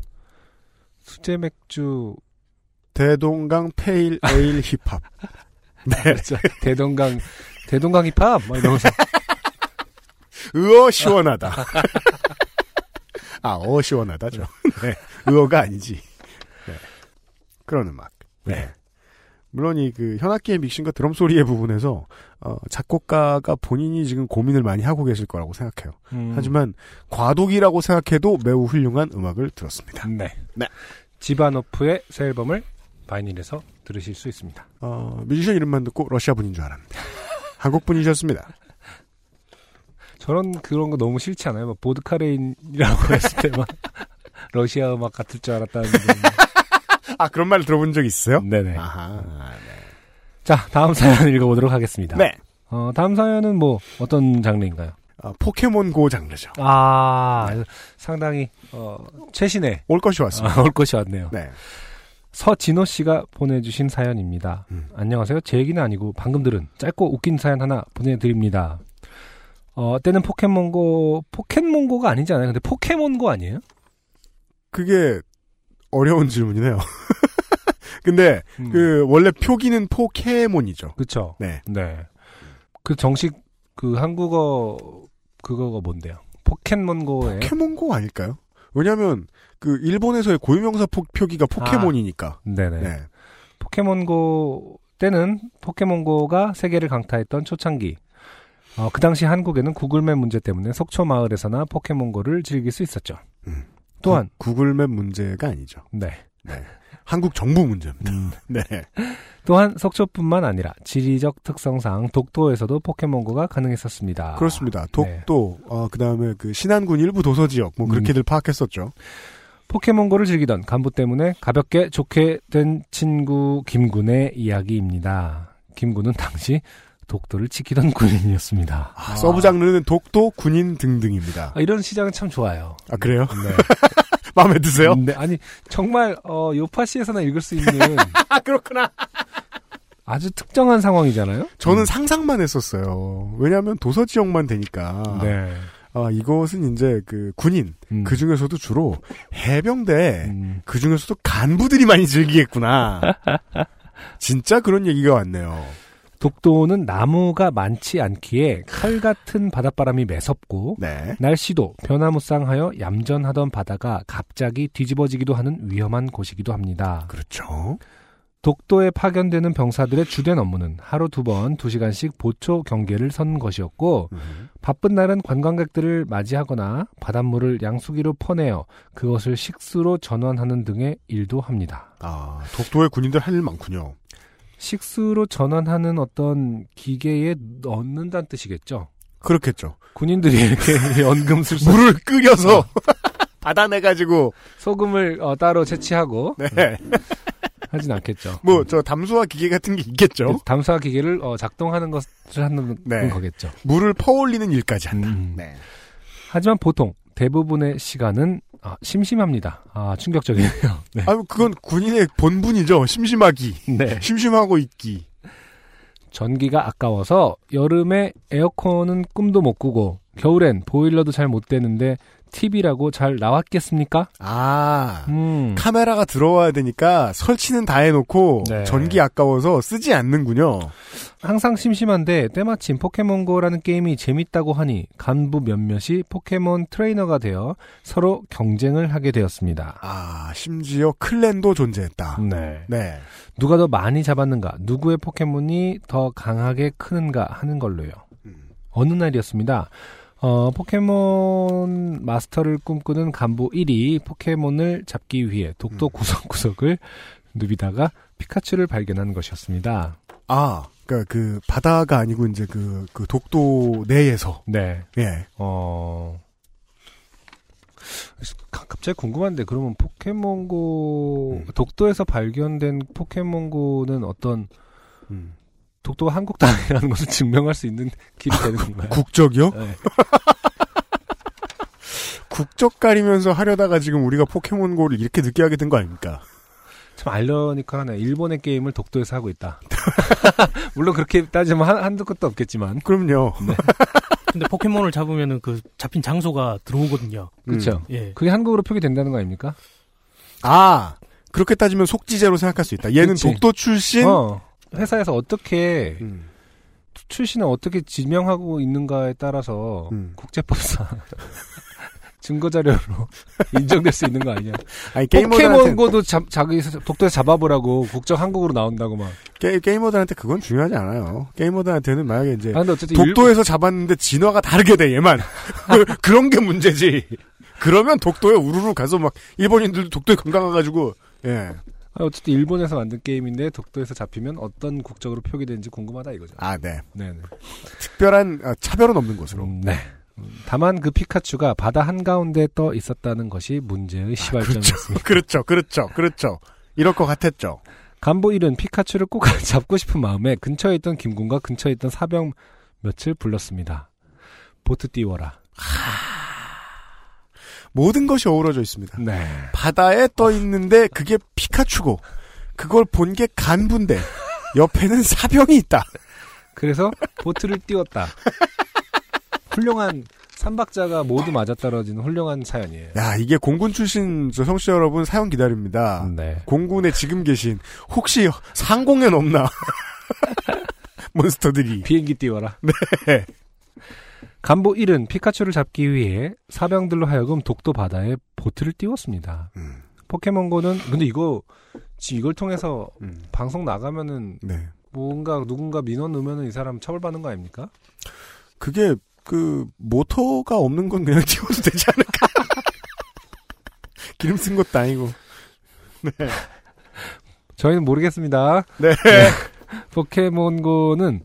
수제 맥주
대동강 페일 에일 힙합. 네.
그렇죠. 대동강 대동강 힙합 막 이러면서
으어 시원하다. 아, 어 시원하다죠. 네. 으어가 아니지. 네. 그런 음악. 네. 물론 이 그 현악기의 믹싱과 드럼 소리의 부분에서 어, 작곡가가 본인이 지금 고민을 많이 하고 계실 거라고 생각해요.
음.
하지만 과도기라고 생각해도 매우 훌륭한 음악을 들었습니다.
네.
네.
지바노프의 새 앨범을 바이닐에서 들으실 수 있습니다.
어, 뮤지션 이름만 듣고 러시아 분인 줄 알았는데 한국 분이셨습니다.
저런 그런 거 너무 싫지 않아요? 막 보드카레인이라고 했을 때 막 러시아 음악 같을 줄 알았다는.
아 그런 말 들어본 적 있어요?
네네.
아하.
자 다음 사연 읽어보도록 하겠습니다.
네.
어, 다음 사연은 뭐 어떤 장르인가요?
어, 포켓몬고 장르죠.
아 상당히 어, 최신의
올 것이 왔습니다.
아, 올 것이 왔네요.
네.
서진호 씨가 보내주신 사연입니다.
음.
안녕하세요. 제 얘기는 아니고 방금 들은 짧고 웃긴 사연 하나 보내드립니다. 어, 때는 포켓몬고, 포켓몬고가 아니지 않아요? 근데 포켓몬고 아니에요?
그게 어려운 질문이네요. 근데
음.
그 원래 표기는 포케몬이죠.
그쵸.
네.
네. 그 정식 그 한국어 그거가 뭔데요? 포켓몬고의
포케몬고 아닐까요? 왜냐하면 그 일본에서의 고유명사 포, 표기가 포케몬이니까.
네네.
네.
포켓몬고 때는 포켓몬고가 세계를 강타했던 초창기. 어, 그 당시 한국에는 구글맵 문제 때문에 속초 마을에서나 포켓몬고를 즐길 수 있었죠.
음.
또한
구, 구글맵 문제가 아니죠.
네.
네. 한국 정부 문제입니다. 네.
또한 속초뿐만 아니라 지리적 특성상 독도에서도 포켓몬고가 가능했었습니다.
그렇습니다.
네.
독도, 어, 그 다음에 그 신안군 일부 도서 지역, 뭐 그렇게들 파악했었죠.
포켓몬고를 즐기던 간부 때문에 가볍게 좋게 된 친구 김군의 이야기입니다. 김군은 당시 독도를 지키던 군인이었습니다.
아, sub 장르는 독도, 군인 등등입니다.
아, 이런 시작은 참 좋아요.
아, 그래요?
네.
마음에 드세요?
네, 아니 정말 어, 요팟시에서나 읽을 수 있는
아, 그렇구나.
아주 특정한 상황이잖아요.
저는 상상만 했었어요. 왜냐하면 도서 지역만 되니까.
네.
아, 이것은 이제 그 군인,
음.
그 중에서도 주로 해병대,
음.
그 중에서도 간부들이 많이 즐기겠구나. 진짜 그런 얘기가 왔네요.
독도는 나무가 많지 않기에 칼 같은 바닷바람이 매섭고
네.
날씨도 변화무쌍하여 얌전하던 바다가 갑자기 뒤집어지기도 하는 위험한 곳이기도 합니다.
그렇죠.
독도에 파견되는 병사들의 주된 업무는 하루 두 번, 두 시간씩 보초 경계를 선 것이었고,
음.
바쁜 날은 관광객들을 맞이하거나 바닷물을 양수기로 퍼내어 그것을 식수로 전환하는 등의 일도 합니다.
아, 독도의 군인들 할 일 많군요.
식수로 전환하는 어떤 기계에 넣는다는 뜻이겠죠?
그렇겠죠.
군인들이 이렇게 연금술사
물을 끓여서 받아내가지고
소금을 어, 따로 채취하고
네.
하진 않겠죠.
뭐 저 담수화 기계 같은 게 있겠죠.
담수화 기계를 어, 작동하는 것을 하는
네.
거겠죠.
물을 퍼올리는 일까지 한다.
음.
네.
하지만 보통 대부분의 시간은 아, 심심합니다. 아 충격적이네요. 네.
아, 그건 군인의 본분이죠. 심심하기.
네.
심심하고 있기.
전기가 아까워서 여름에 에어컨은 꿈도 못 꾸고 겨울엔 보일러도 잘 못 되는데 TV라고 잘 나왔겠습니까?
아,
음.
카메라가 들어와야 되니까 설치는 다 해놓고
네.
전기 아까워서 쓰지 않는군요.
항상 심심한데 때마침 포켓몬고라는 게임이 재밌다고 하니 간부 몇몇이 포켓몬 트레이너가 되어 서로 경쟁을 하게 되었습니다.
아, 심지어 클랜도 존재했다.
네.
네.
누가 더 많이 잡았는가, 누구의 포켓몬이 더 강하게 크는가 하는 걸로요.
음.
어느 날이었습니다. 어, 포켓몬 마스터를 꿈꾸는 간부 1이 포켓몬을 잡기 위해 독도
음.
구석구석을 누비다가 피카츄를 발견한 것이었습니다.
아, 그니까 그 바다가 아니고 이제 그, 그 독도 내에서.
네.
예.
어, 가- 갑자기 궁금한데, 그러면 포켓몬고,
음.
독도에서 발견된 포켓몬고는 어떤,
음.
독도가 한국 땅이라는 것을 증명할 수 있는 길이 되는 건가요?
국적이요?
네.
국적 가리면서 하려다가 지금 우리가 포켓몬고를 이렇게 늦게 하게 된 거 아닙니까?
참 아이러니컬하네. 일본의 게임을 독도에서 하고 있다. 물론 그렇게 따지면 한, 한두 끝도 없겠지만.
그럼요.
근데 포켓몬을 잡으면은 그 잡힌 장소가 들어오거든요.
그렇죠.
예.
그게 한국으로 표기된다는 거 아닙니까?
아, 그렇게 따지면 속지제로 생각할 수 있다. 얘는
그치.
독도 출신?
어, 회사에서 어떻게,
음.
출신을 어떻게 지명하고 있는가에 따라서
음.
국제법상 증거자료로 인정될 수 있는 거 아니냐.
아니, 게이머들한테,
포켓몬고도 잡, 자기 독도에서 잡아보라고 국적 한국으로 나온다고 막.
게, 게이머들한테 그건 중요하지 않아요. 게이머들한테는 만약에 이제
아,
독도에서 잡았는데 진화가 다르게 돼, 얘만. 그- 그런 게 문제지. 그러면 독도에 우르르 가서 막 일본인들도 독도에 금강 가가지고, 예.
아, 어쨌든 일본에서 만든 게임인데 독도에서 잡히면 어떤 국적으로 표기되는지 궁금하다 이거죠.
아, 네.
네네.
특별한 아, 차별은 없는 것으로.
음, 네. 음, 다만 그 피카츄가 바다 한가운데 떠 있었다는 것이 문제의 시발점이었습니다.
그렇죠, 그렇죠, 그렇죠. 이럴 것 같았죠.
간보 1은 피카츄를 꼭 잡고 싶은 마음에 근처에 있던 김군과 근처에 있던 사병 몇을 불렀습니다. 보트 띄워라.
모든 것이 어우러져 있습니다.
네.
바다에 떠 있는데 그게 피카츄고, 그걸 본 게 간부인데, 옆에는 사병이 있다.
그래서 보트를 띄웠다. 훌륭한 삼박자가 모두 맞아떨어지는 훌륭한 사연이에요.
야, 이게 공군 출신 저 성취자 여러분 사연 기다립니다.
네.
공군에 지금 계신 혹시 상공엔 없나? 몬스터들이.
비행기 띄워라.
네.
간부 1은 피카츄를 잡기 위해 사병들로 하여금 독도 바다에 보트를 띄웠습니다.
음.
포켓몬고는 근데 이거 지금 이걸 통해서
음.
방송 나가면은
네.
뭔가 누군가 민원 넣으면은 이 사람 처벌받는 거 아닙니까?
그게 그 모터가 없는 건 그냥 띄워도 되지 않을까? 기름 쓴 것도 아니고. 네.
저희는 모르겠습니다.
네.
포켓몬고는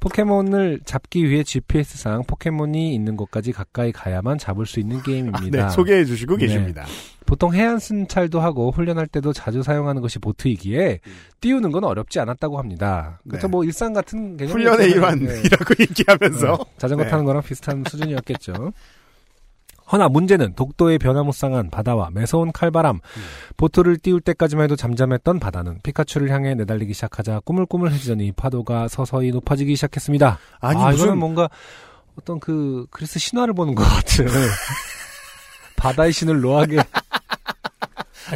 포켓몬을 잡기 위해 GPS상 포켓몬이 있는 곳까지 가까이 가야만 잡을 수 있는 게임입니다.
네, 소개해 주시고
네.
계십니다.
보통 해안 순찰도 하고 훈련할 때도 자주 사용하는 것이 보트이기에 띄우는 건 어렵지 않았다고 합니다. 그렇죠.
네.
뭐 일상 같은 개념
훈련의 일환이라고 얘기하면서
네. 자전거
네.
타는 거랑 비슷한 수준이었겠죠. 허나 문제는 독도의 변화무쌍한 바다와 매서운 칼바람,
음.
보트를 띄울 때까지만 해도 잠잠했던 바다는 피카츄를 향해 내달리기 시작하자 꾸물꾸물해지더니 파도가 서서히 높아지기 시작했습니다.
아니,
아,
무슨-
이거는 뭔가 어떤 그 그리스 신화를 보는 것 같은 바다의 신을 노하게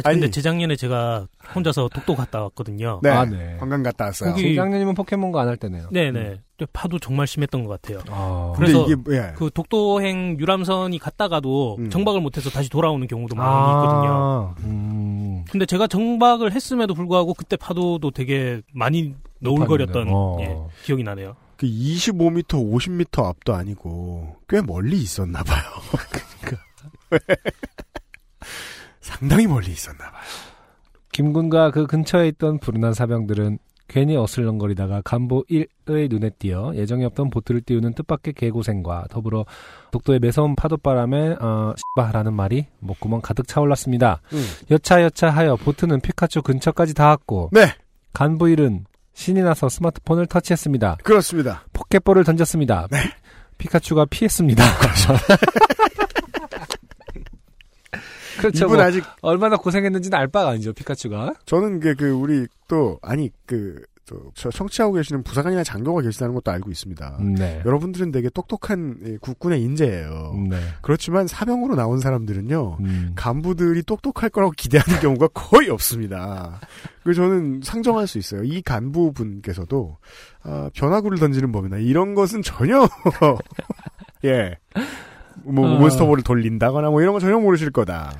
아, 근데
아니.
재작년에 제가 혼자서 독도 갔다 왔거든요.
네.
아, 네.
관광 갔다 왔어요.
거기-
재작년이면 포켓몬고 안 할 때네요.
네네. 근데 파도 정말 심했던 것 같아요.
아,
그래서
이게 예.
그 독도행 유람선이 갔다가도
음.
정박을 못해서 다시 돌아오는 경우도 많이
아,
있거든요.
음.
근데 제가 정박을 했음에도 불구하고 그때 파도도 되게 많이 너울거렸던
어.
예, 기억이 나네요.
그 25m, 50m 앞도 아니고 꽤 멀리 있었나 봐요. 그러니까 상당히 멀리 있었나 봐요.
김군과 그 근처에 있던 불운한 사병들은 괜히 어슬렁거리다가 간보 1의 눈에 띄어 예정이 없던 보트를 띄우는 뜻밖의 개고생과 더불어 독도의 매서운 파도바람에 어, 씨바라는 말이 목구멍 가득 차올랐습니다.
음.
여차여차하여 보트는 피카츄 근처까지 닿았고
네,
간부 1은 신이 나서 스마트폰을 터치했습니다.
그렇습니다.
포켓볼을 던졌습니다.
네.
피, 카츄가 피했습니다. 그렇죠.
이분
뭐
아직
얼마나 고생했는지는 알 바가 아니죠, 피카츄가.
저는 그, 그 우리 또 아니 그 저, 저 청취하고 계시는 부사관이나 장교가 계시다는 것도 알고 있습니다.
네.
여러분들은 되게 똑똑한 예, 국군의 인재예요.
네.
그렇지만 사병으로 나온 사람들은요.
음.
간부들이 똑똑할 거라고 기대하는 경우가 거의 없습니다. 그래서 저는 상정할 수 있어요. 이 간부분께서도 아, 변화구를 던지는 법이나 이런 것은 전혀 예. 뭐
어.
몬스터볼을 돌린다거나 뭐 이런 거 전혀 모르실 거다.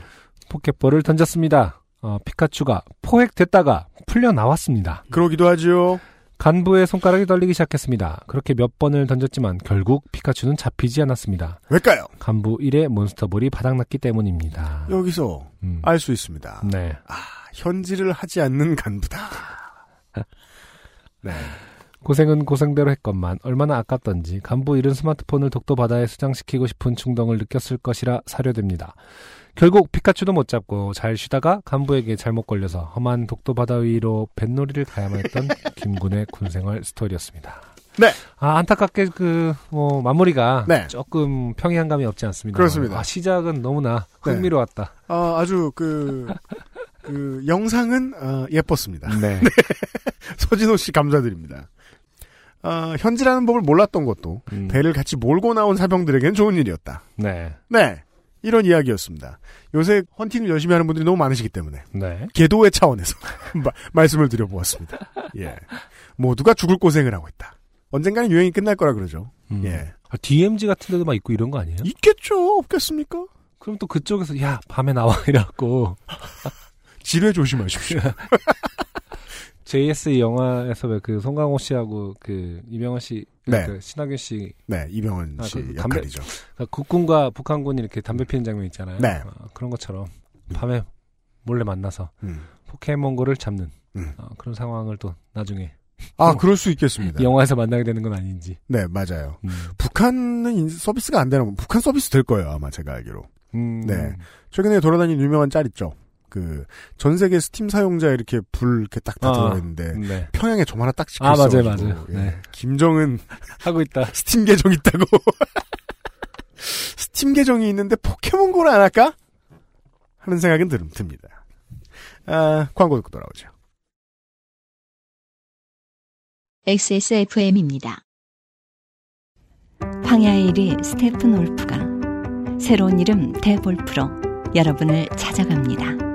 포켓볼을 던졌습니다. 어, 피카츄가 포획됐다가 풀려 나왔습니다.
그러기도 하지요.
간부의 손가락이 떨리기 시작했습니다. 그렇게 몇 번을 던졌지만 결국 피카츄는 잡히지 않았습니다.
왜일까요?
간부 1의 몬스터볼이 바닥났기 때문입니다.
여기서
음.
알수 있습니다.
네.
아, 현질을 하지 않는 간부다. 네.
고생은 고생대로 했건만 얼마나 아깝던지 간부 1은 스마트폰을 독도 바다에 수장시키고 싶은 충동을 느꼈을 것이라 사료됩니다. 결국 피카츄도 못 잡고 잘 쉬다가 간부에게 잘못 걸려서 험한 독도 바다 위로 뱃놀이를 가야만 했던 김군의 군생활 스토리였습니다.
네.
아, 안타깝게 그, 뭐, 마무리가
네.
조금 평이한 감이 없지 않습니다.
그렇습니다.
아, 시작은 너무나
네.
흥미로웠다.
아, 아주 그, 그, 영상은, 어, 예뻤습니다.
네.
서진호 씨 감사드립니다. 아, 현지라는 법을 몰랐던 것도
음,
배를 같이 몰고 나온 사병들에겐 좋은 일이었다.
네.
네. 이런 이야기였습니다. 요새 헌팅을 열심히 하는 분들이 너무 많으시기 때문에
네.
계도의 차원에서 마- 말씀을 드려보았습니다. 예. 모두가 죽을 고생을 하고 있다. 언젠가는 유행이 끝날 거라 그러죠.
음.
예.
아, DMZ 같은 데도 막 있고 이런 거 아니에요?
있겠죠. 없겠습니까?
그럼 또 그쪽에서 야 밤에 나와 이래갖고
지뢰 조심하십시오.
JS 영화에서 왜 그 송강호 씨하고 그 이병헌 씨,
네.
그 신하균 씨,
네, 이병헌
아, 씨그 담배-
역할이죠.
그러니까 국군과 북한군이 이렇게 담배 피는 장면 있잖아요.
네.
어, 그런 것처럼 밤에 몰래 만나서
음.
포켓몬고를 잡는
음.
어, 그런 상황을 또 나중에
아, 그럴 수 있겠습니다.
영화에서 만나게 되는 건 아닌지.
네, 맞아요.
음.
북한은 인- 서비스가 안 되나, 북한 서비스 될 거예요, 아마 제가 알기로.
음.
네. 최근에 돌아다니는 유명한 짤 있죠. 그, 전 세계 스팀 사용자 이렇게 불 이렇게 딱다
아,
들어있는데,
네.
평양에 점 하나 딱 찍혀
아,
있어.
맞아요, 맞아요. 네.
김정은
하고 있다.
스팀 계정 있다고. 스팀 계정이 있는데 포켓몬고를 안 할까? 하는 생각은 들, 듭니다. 아, 광고 듣고 돌아오죠.
XSFM입니다.
황야의 이리 스테픈울프가 새로운 이름 데볼프로 여러분을 찾아갑니다.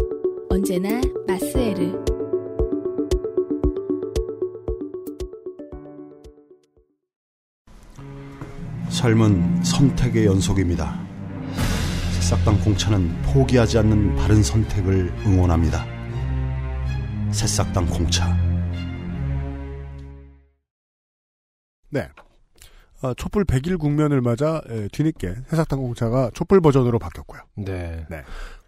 언제나 마스에르.
삶은 선택의 연속입니다. 새싹당 공차는 포기하지 않는 바른 선택을 응원합니다. 새싹당 공차.
네. 아, 촛불 100일 국면을 맞아 에, 뒤늦게 해삭당 공차가 촛불 버전으로 바뀌었고요.
네.
네.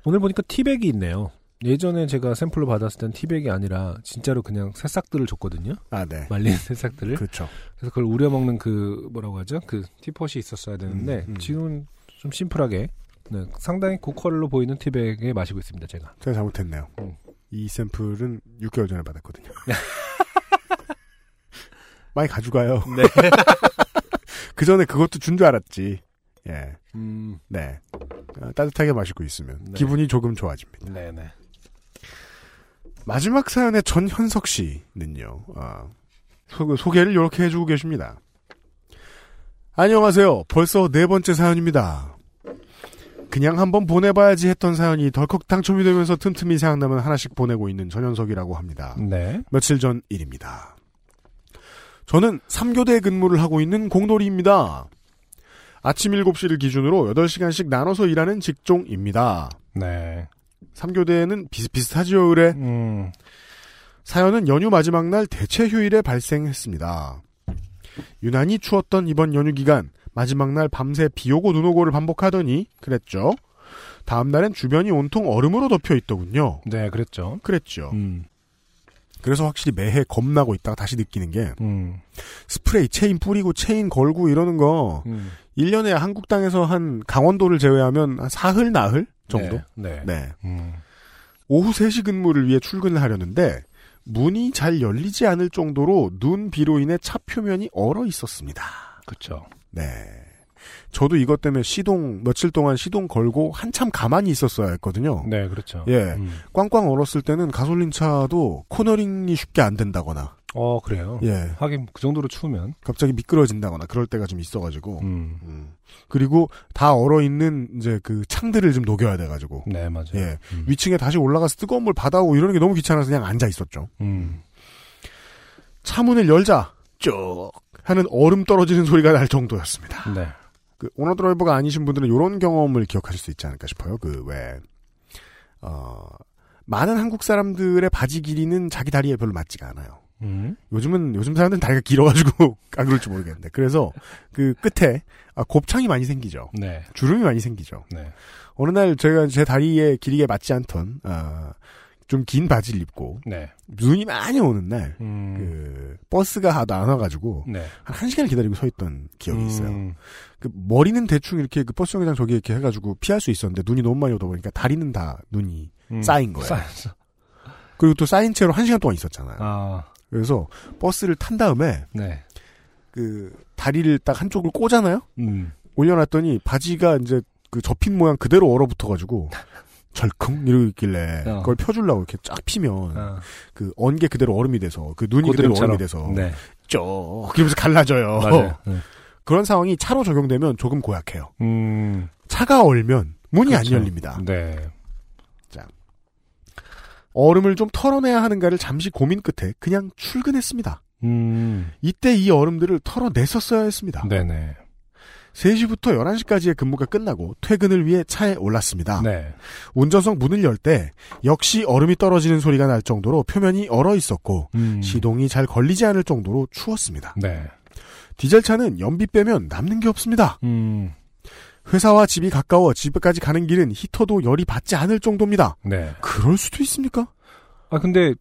오늘 보니까 티백이 있네요. 예전에 제가 샘플로 받았을 땐 티백이 아니라 진짜로 그냥 새싹들을 줬거든요.
아, 네.
말린 새싹들을.
그렇죠.
그래서 그걸 우려 먹는 그 뭐라고 하죠? 그 티폿이 있었어야 되는데
음, 음.
지금은 좀 심플하게 네, 상당히 고퀄로 보이는 티백에 마시고 있습니다. 제가.
제가 잘못했네요.
음.
이 샘플은 6개월 전에 받았거든요. 많이 가져가요.
네.
그 전에 그것도 준 줄 알았지. 예.
음.
네. 어, 따뜻하게 마시고 있으면
네.
기분이 조금 좋아집니다.
네네.
마지막 사연의 전현석 씨는요. 아, 소, 소개를 이렇게 해주고 계십니다. 안녕하세요. 벌써 네 번째 사연입니다. 그냥 한번 보내봐야지 했던 사연이 덜컥 당첨이 되면서 틈틈이 생각나면 하나씩 보내고 있는 전현석이라고 합니다.
네.
며칠 전 일입니다. 저는 3교대 근무를 하고 있는 공돌이입니다. 아침 7시를 기준으로 8시간씩 나눠서 일하는 직종입니다.
네.
3교대는 비슷비슷하지요, 의뢰?
음.
사연은 연휴 마지막 날 대체 휴일에 발생했습니다. 유난히 추웠던 이번 연휴 기간, 마지막 날 밤새 비 오고 눈 오고를 반복하더니, 그랬죠. 다음 날엔 주변이 온통 얼음으로 덮여 있더군요.
네, 그랬죠.
그랬죠.
음.
그래서 확실히 매해 겁나고 있다가 다시 느끼는 게,
음.
스프레이 체인 뿌리고 체인 걸고 이러는 거,
음.
1년에 한국 땅에서 한 강원도를 제외하면 한 사흘, 나흘 정도?
네. 네.
네.
음.
오후 3시 근무를 위해 출근을 하려는데 문이 잘 열리지 않을 정도로 눈 비로 인해 차 표면이 얼어 있었습니다.
그렇죠.
네. 저도 이것 때문에 시동 며칠 동안 시동 걸고 한참 가만히 있었어야 했거든요.
네, 그렇죠.
예.
음.
꽝꽝 얼었을 때는 가솔린 차도 코너링이 쉽게 안 된다거나
어, 그래요.
예.
하긴 그 정도로 추우면.
갑자기 미끄러진다거나 그럴 때가 좀 있어가지고
음.
음. 그리고 다 얼어 있는 이제 그 창들을 좀 녹여야 돼가지고
네, 맞아요.
예
음.
위층에 다시 올라가서 뜨거운 물 받아오고 이러는 게 너무 귀찮아서 그냥 앉아 있었죠.
음.
차문을 열자 쭉 하는 얼음 떨어지는 소리가 날 정도였습니다.
네.
그 오너 드라이버가 아니신 분들은 이런 경험을 기억하실 수 있지 않을까 싶어요. 그 왜 어, 많은 한국 사람들의 바지 길이는 자기 다리에 별로 맞지가 않아요.
음.
요즘은 요즘 사람들은 다리가 길어가지고 안 그럴지 모르겠는데 그래서 그 끝에 아, 곱창이 많이 생기죠.
네.
주름이 많이 생기죠.
네.
어느 날 제가 제 다리에 길이에 맞지 않던 아, 좀 긴 바지를 입고
네.
눈이 많이 오는 날
음.
그 버스가 하도 안 와가지고
네.
한 1시간을 기다리고 서 있던 기억이 있어요.
음.
그 머리는 대충 이렇게 그 버스 정류장 저기 이렇게 해가지고 피할 수 있었는데 눈이 너무 많이 오다 보니까 다리는 다 눈이
음.
쌓인 거예요.
쌓였어.
그리고 또 쌓인 채로 1시간 동안 있었잖아요.
아.
그래서 버스를 탄 다음에
네.
그 다리를 딱 한쪽을 꼬잖아요.
음.
올려놨더니 바지가 이제 그 접힌 모양 그대로 얼어붙어가지고 절컹 이러고 있길래
어.
그걸 펴주려고 이렇게 쫙 피면
아.
그 언게 그대로 얼음이 돼서 그 눈이 그대로. 얼음이 돼서
네.
쭉 이러면서 갈라져요.
네.
그런 상황이 차로 적용되면 조금 고약해요.
음.
차가 얼면 문이
그렇죠.
안 열립니다.
네.
얼음을 좀 털어내야 하는가를 잠시 고민 끝에 그냥 출근했습니다.
음.
이때 이 얼음들을 털어냈었어야 했습니다.
네네.
3시부터 11시까지의 근무가 끝나고 퇴근을 위해 차에 올랐습니다.
네.
운전석 문을 열 때 역시 얼음이 떨어지는 소리가 날 정도로 표면이 얼어 있었고
음.
시동이 잘 걸리지 않을 정도로 추웠습니다.
네.
디젤차는 연비 빼면 남는 게 없습니다.
음.
회사와 집이 가까워 집까지 가는 길은 히터도 열이 받지 않을 정도입니다.
네.
그럴 수도 있습니까?
아 근데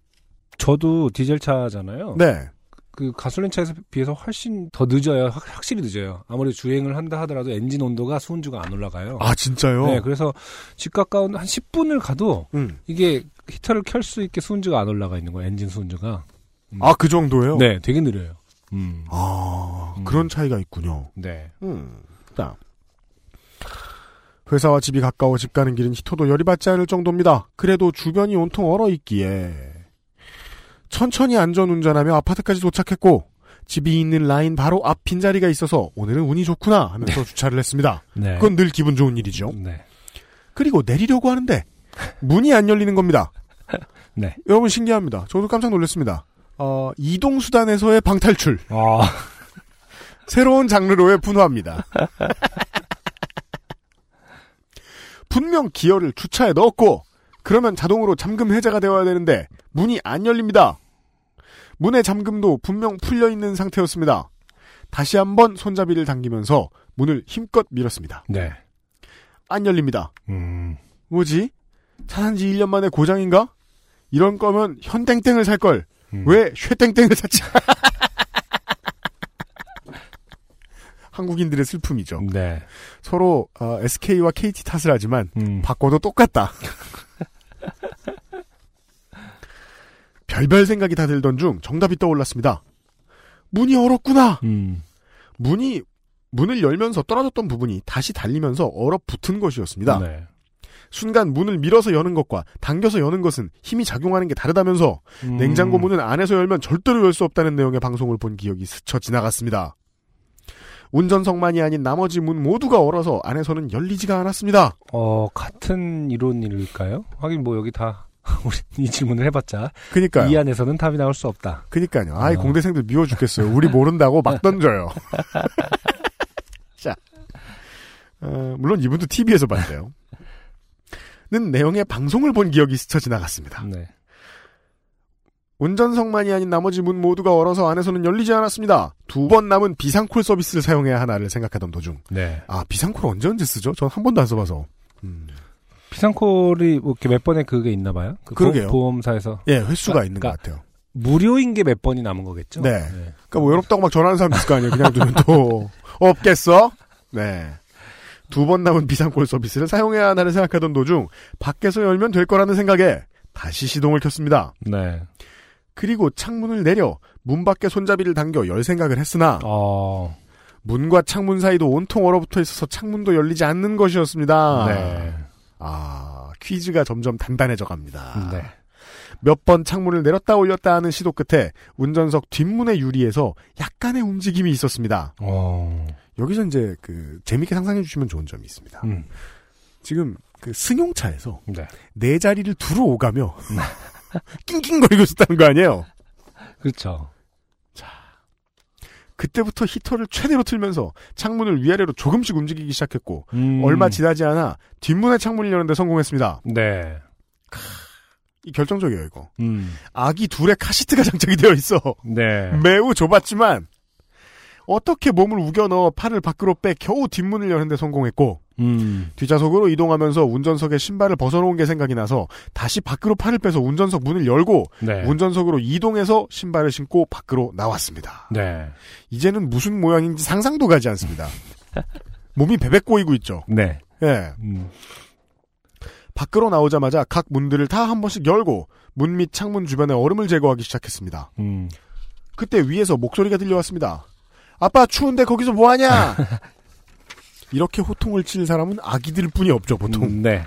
저도 디젤 차잖아요.
네.
그 가솔린 차에 비해서 훨씬 더 늦어요. 확, 확실히 늦어요. 아무리 주행을 한다 하더라도 엔진 온도가 수온주가 안 올라가요.
아 진짜요?
네, 그래서 집 가까운 한 10분을 가도
음.
이게 히터를 켤 수 있게 수온주가 안 올라가 있는 거예요. 엔진 수온주가. 음.
아그 정도예요?
네, 되게 느려요. 음.
아 그런 차이가 있군요.
네.
음. 자. 회사와 집이 가까워 집 가는 길은 히터도 열이 받지 않을 정도입니다. 그래도 주변이 온통 얼어 있기에 천천히 안전 운전하며 아파트까지 도착했고 집이 있는 라인 바로 앞 빈자리가 있어서 오늘은 운이 좋구나 하면서 주차를 했습니다.
네.
그건 늘 기분 좋은 일이죠.
네.
그리고 내리려고 하는데 문이 안 열리는 겁니다.
네.
여러분 신기합니다. 저도 깜짝 놀랐습니다. 어, 이동 수단에서의 방탈출.
아.
새로운 장르로의 분화입니다. 분명 기어를 주차에 넣었고 그러면 자동으로 잠금 해제가 되어야 되는데 문이 안 열립니다. 문의 잠금도 분명 풀려 있는 상태였습니다. 다시 한번 손잡이를 당기면서 문을 힘껏 밀었습니다.
네.
안 열립니다.
음.
뭐지? 차산 지 1년 만에 고장인가? 이런 거면 현땡땡을 살 걸.
음.
왜 쉐땡땡을 샀지? 한국인들의 슬픔이죠.
네.
서로 어, SK와 KT 탓을 하지만
음.
바꿔도 똑같다. 별별 생각이 다 들던 중 정답이 떠올랐습니다. 문이 얼었구나.
음.
문이 문을 열면서 떨어졌던 부분이 다시 달리면서 얼어붙은 것이었습니다.
네.
순간 문을 밀어서 여는 것과 당겨서 여는 것은 힘이 작용하는 게 다르다면서
음.
냉장고 문은 안에서 열면 절대로 열 수 없다는 내용의 방송을 본 기억이 스쳐 지나갔습니다. 운전석만이 아닌 나머지 문 모두가 얼어서 안에서는 열리지가 않았습니다.
어, 같은 이론일까요? 하긴 뭐 여기 다 우리 이 질문을 해봤자
그니까요.
이 안에서는 답이 나올 수 없다.
그니까요. 아이
어.
공대생들 미워 죽겠어요. 우리 모른다고 막 던져요. 자, 어, 물론 이분도 TV에서 봤대요. 는 내용의 방송을 본 기억이 스쳐 지나갔습니다.
네.
운전석만이 아닌 나머지 문 모두가 얼어서 안에서는 열리지 않았습니다. 두 번 남은 비상콜 서비스를 사용해야 하나를 생각하던 도중.
네.
아, 비상콜 언제 언제 쓰죠? 전 한 번도 안 써봐서.
비상콜이 뭐 이렇게 몇 번의 그게 있나 봐요? 그
그러게요.
보, 험사에서
예, 횟수가
그러니까-
있는 것 같아요.
무료인 게 몇 번이 남은 거겠죠?
네. 그러니까 뭐 외롭다고 막 전화하는 사람 있을 거 아니에요. 그냥 두면 또 없겠어? 네. 두 번 남은 비상콜 서비스를 사용해야 하나를 생각하던 도중 밖에서 열면 될 거라는 생각에 다시 시동을 켰습니다.
네.
그리고 창문을 내려 문 밖에 손잡이를 당겨 열 생각을 했으나
어.
문과 창문 사이도 온통 얼어붙어 있어서 창문도 열리지 않는 것이었습니다.
네.
아, 퀴즈가 점점 단단해져 갑니다.
네.
몇 번 창문을 내렸다 올렸다 하는 시도 끝에 운전석 뒷문의 유리에서 약간의 움직임이 있었습니다.
어.
여기서 이제 그 재밌게 상상해 주시면 좋은 점이 있습니다.
음.
지금 그 승용차에서
네.
네 자리를 두루 오가며 낑낑거리고 있었다는 거 아니에요?
그렇죠.
그때부터 히터를 최대로 틀면서 창문을 위아래로 조금씩 움직이기 시작했고
음.
얼마 지나지 않아 뒷문의 창문을 여는데 성공했습니다.
네.
이 결정적이에요 이거.
음.
아기 둘의 카시트가 장착이 되어 있어.
네.
매우 좁았지만 어떻게 몸을 우겨 넣어 팔을 밖으로 빼 겨우 뒷문을 여는데 성공했고
음.
뒷좌석으로 이동하면서 운전석에 신발을 벗어놓은 게 생각이 나서 다시 밖으로 팔을 빼서 운전석 문을 열고
네.
운전석으로 이동해서 신발을 신고 밖으로 나왔습니다.
네.
이제는 무슨 모양인지 상상도 가지 않습니다. 몸이 베베 꼬이고 있죠.
네.
예.
음.
밖으로 나오자마자 각 문들을 다 한 번씩 열고 문 및 창문 주변에 얼음을 제거하기 시작했습니다.
음.
그때 위에서 목소리가 들려왔습니다. 아빠 추운데 거기서 뭐하냐? 이렇게 호통을 치는 사람은 아기들 뿐이 없죠 보통.
음, 네.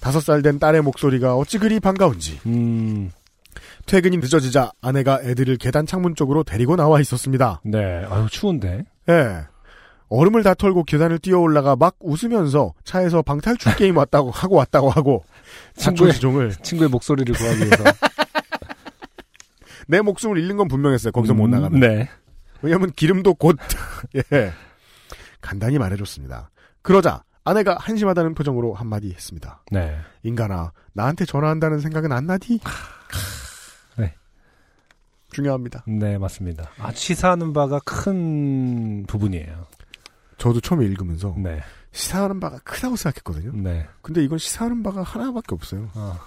다섯 살 된 딸의 목소리가 어찌 그리 반가운지.
음.
퇴근이 늦어지자 아내가 애들을 계단 창문 쪽으로 데리고 나와 있었습니다.
네. 아유, 추운데.
예. 얼음을 다 털고 계단을 뛰어 올라가 막 웃으면서 차에서 방탈출 게임 왔다고 하고 왔다고 하고
친구의,
자초지종을
친구의 목소리를 구하기 위해서.
내 목숨을 잃는 건 분명했어요. 거기서 못
음,
나가면.
네.
왜냐면 기름도 곧 예. 간단히 말해줬습니다. 그러자 아내가 한심하다는 표정으로 한마디 했습니다.
네.
인간아 나한테 전화한다는 생각은 안 나디?
네.
중요합니다.
네, 맞습니다. 아주 시사하는 바가 큰 부분이에요.
저도 처음에 읽으면서
네.
시사하는 바가 크다고 생각했거든요.
네.
근데 이건 시사하는 바가 하나밖에 없어요.
어.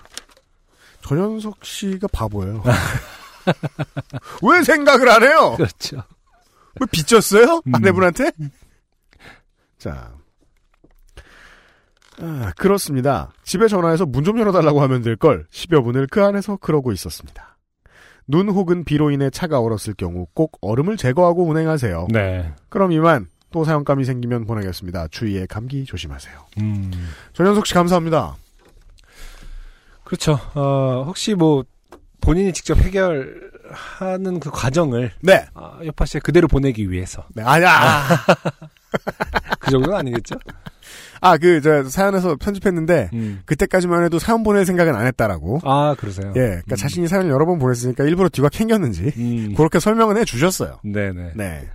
전현석 씨가 바보예요. 왜 생각을 안 해요?
그렇죠.
왜 빚졌어요?
음.
아내분한테? 자. 아, 그렇습니다. 집에 전화해서 문 좀 열어달라고 하면 될 걸 10여 분을 그 안에서 그러고 있었습니다. 눈 혹은 비로 인해 차가 얼었을 경우 꼭 얼음을 제거하고 운행하세요.
네.
그럼 이만 또 사용감이 생기면 보내겠습니다. 주위에 감기 조심하세요.
음.
전현석 씨 감사합니다.
그렇죠. 어, 혹시 뭐 본인이 직접 해결하는 그 과정을
네.
아, 여파 씨에 그대로 보내기 위해서.
네, 아니야.
그 정도는 아니겠죠?
아, 그, 저, 사연에서 편집했는데,
음.
그때까지만 해도 사연 보낼 생각은 안 했다라고.
아, 그러세요?
예, 그러니까 자신이 사연을 여러 번 보냈으니까 일부러 뒤가 캥겼는지,
음.
그렇게 설명은 해 주셨어요.
네네.
네.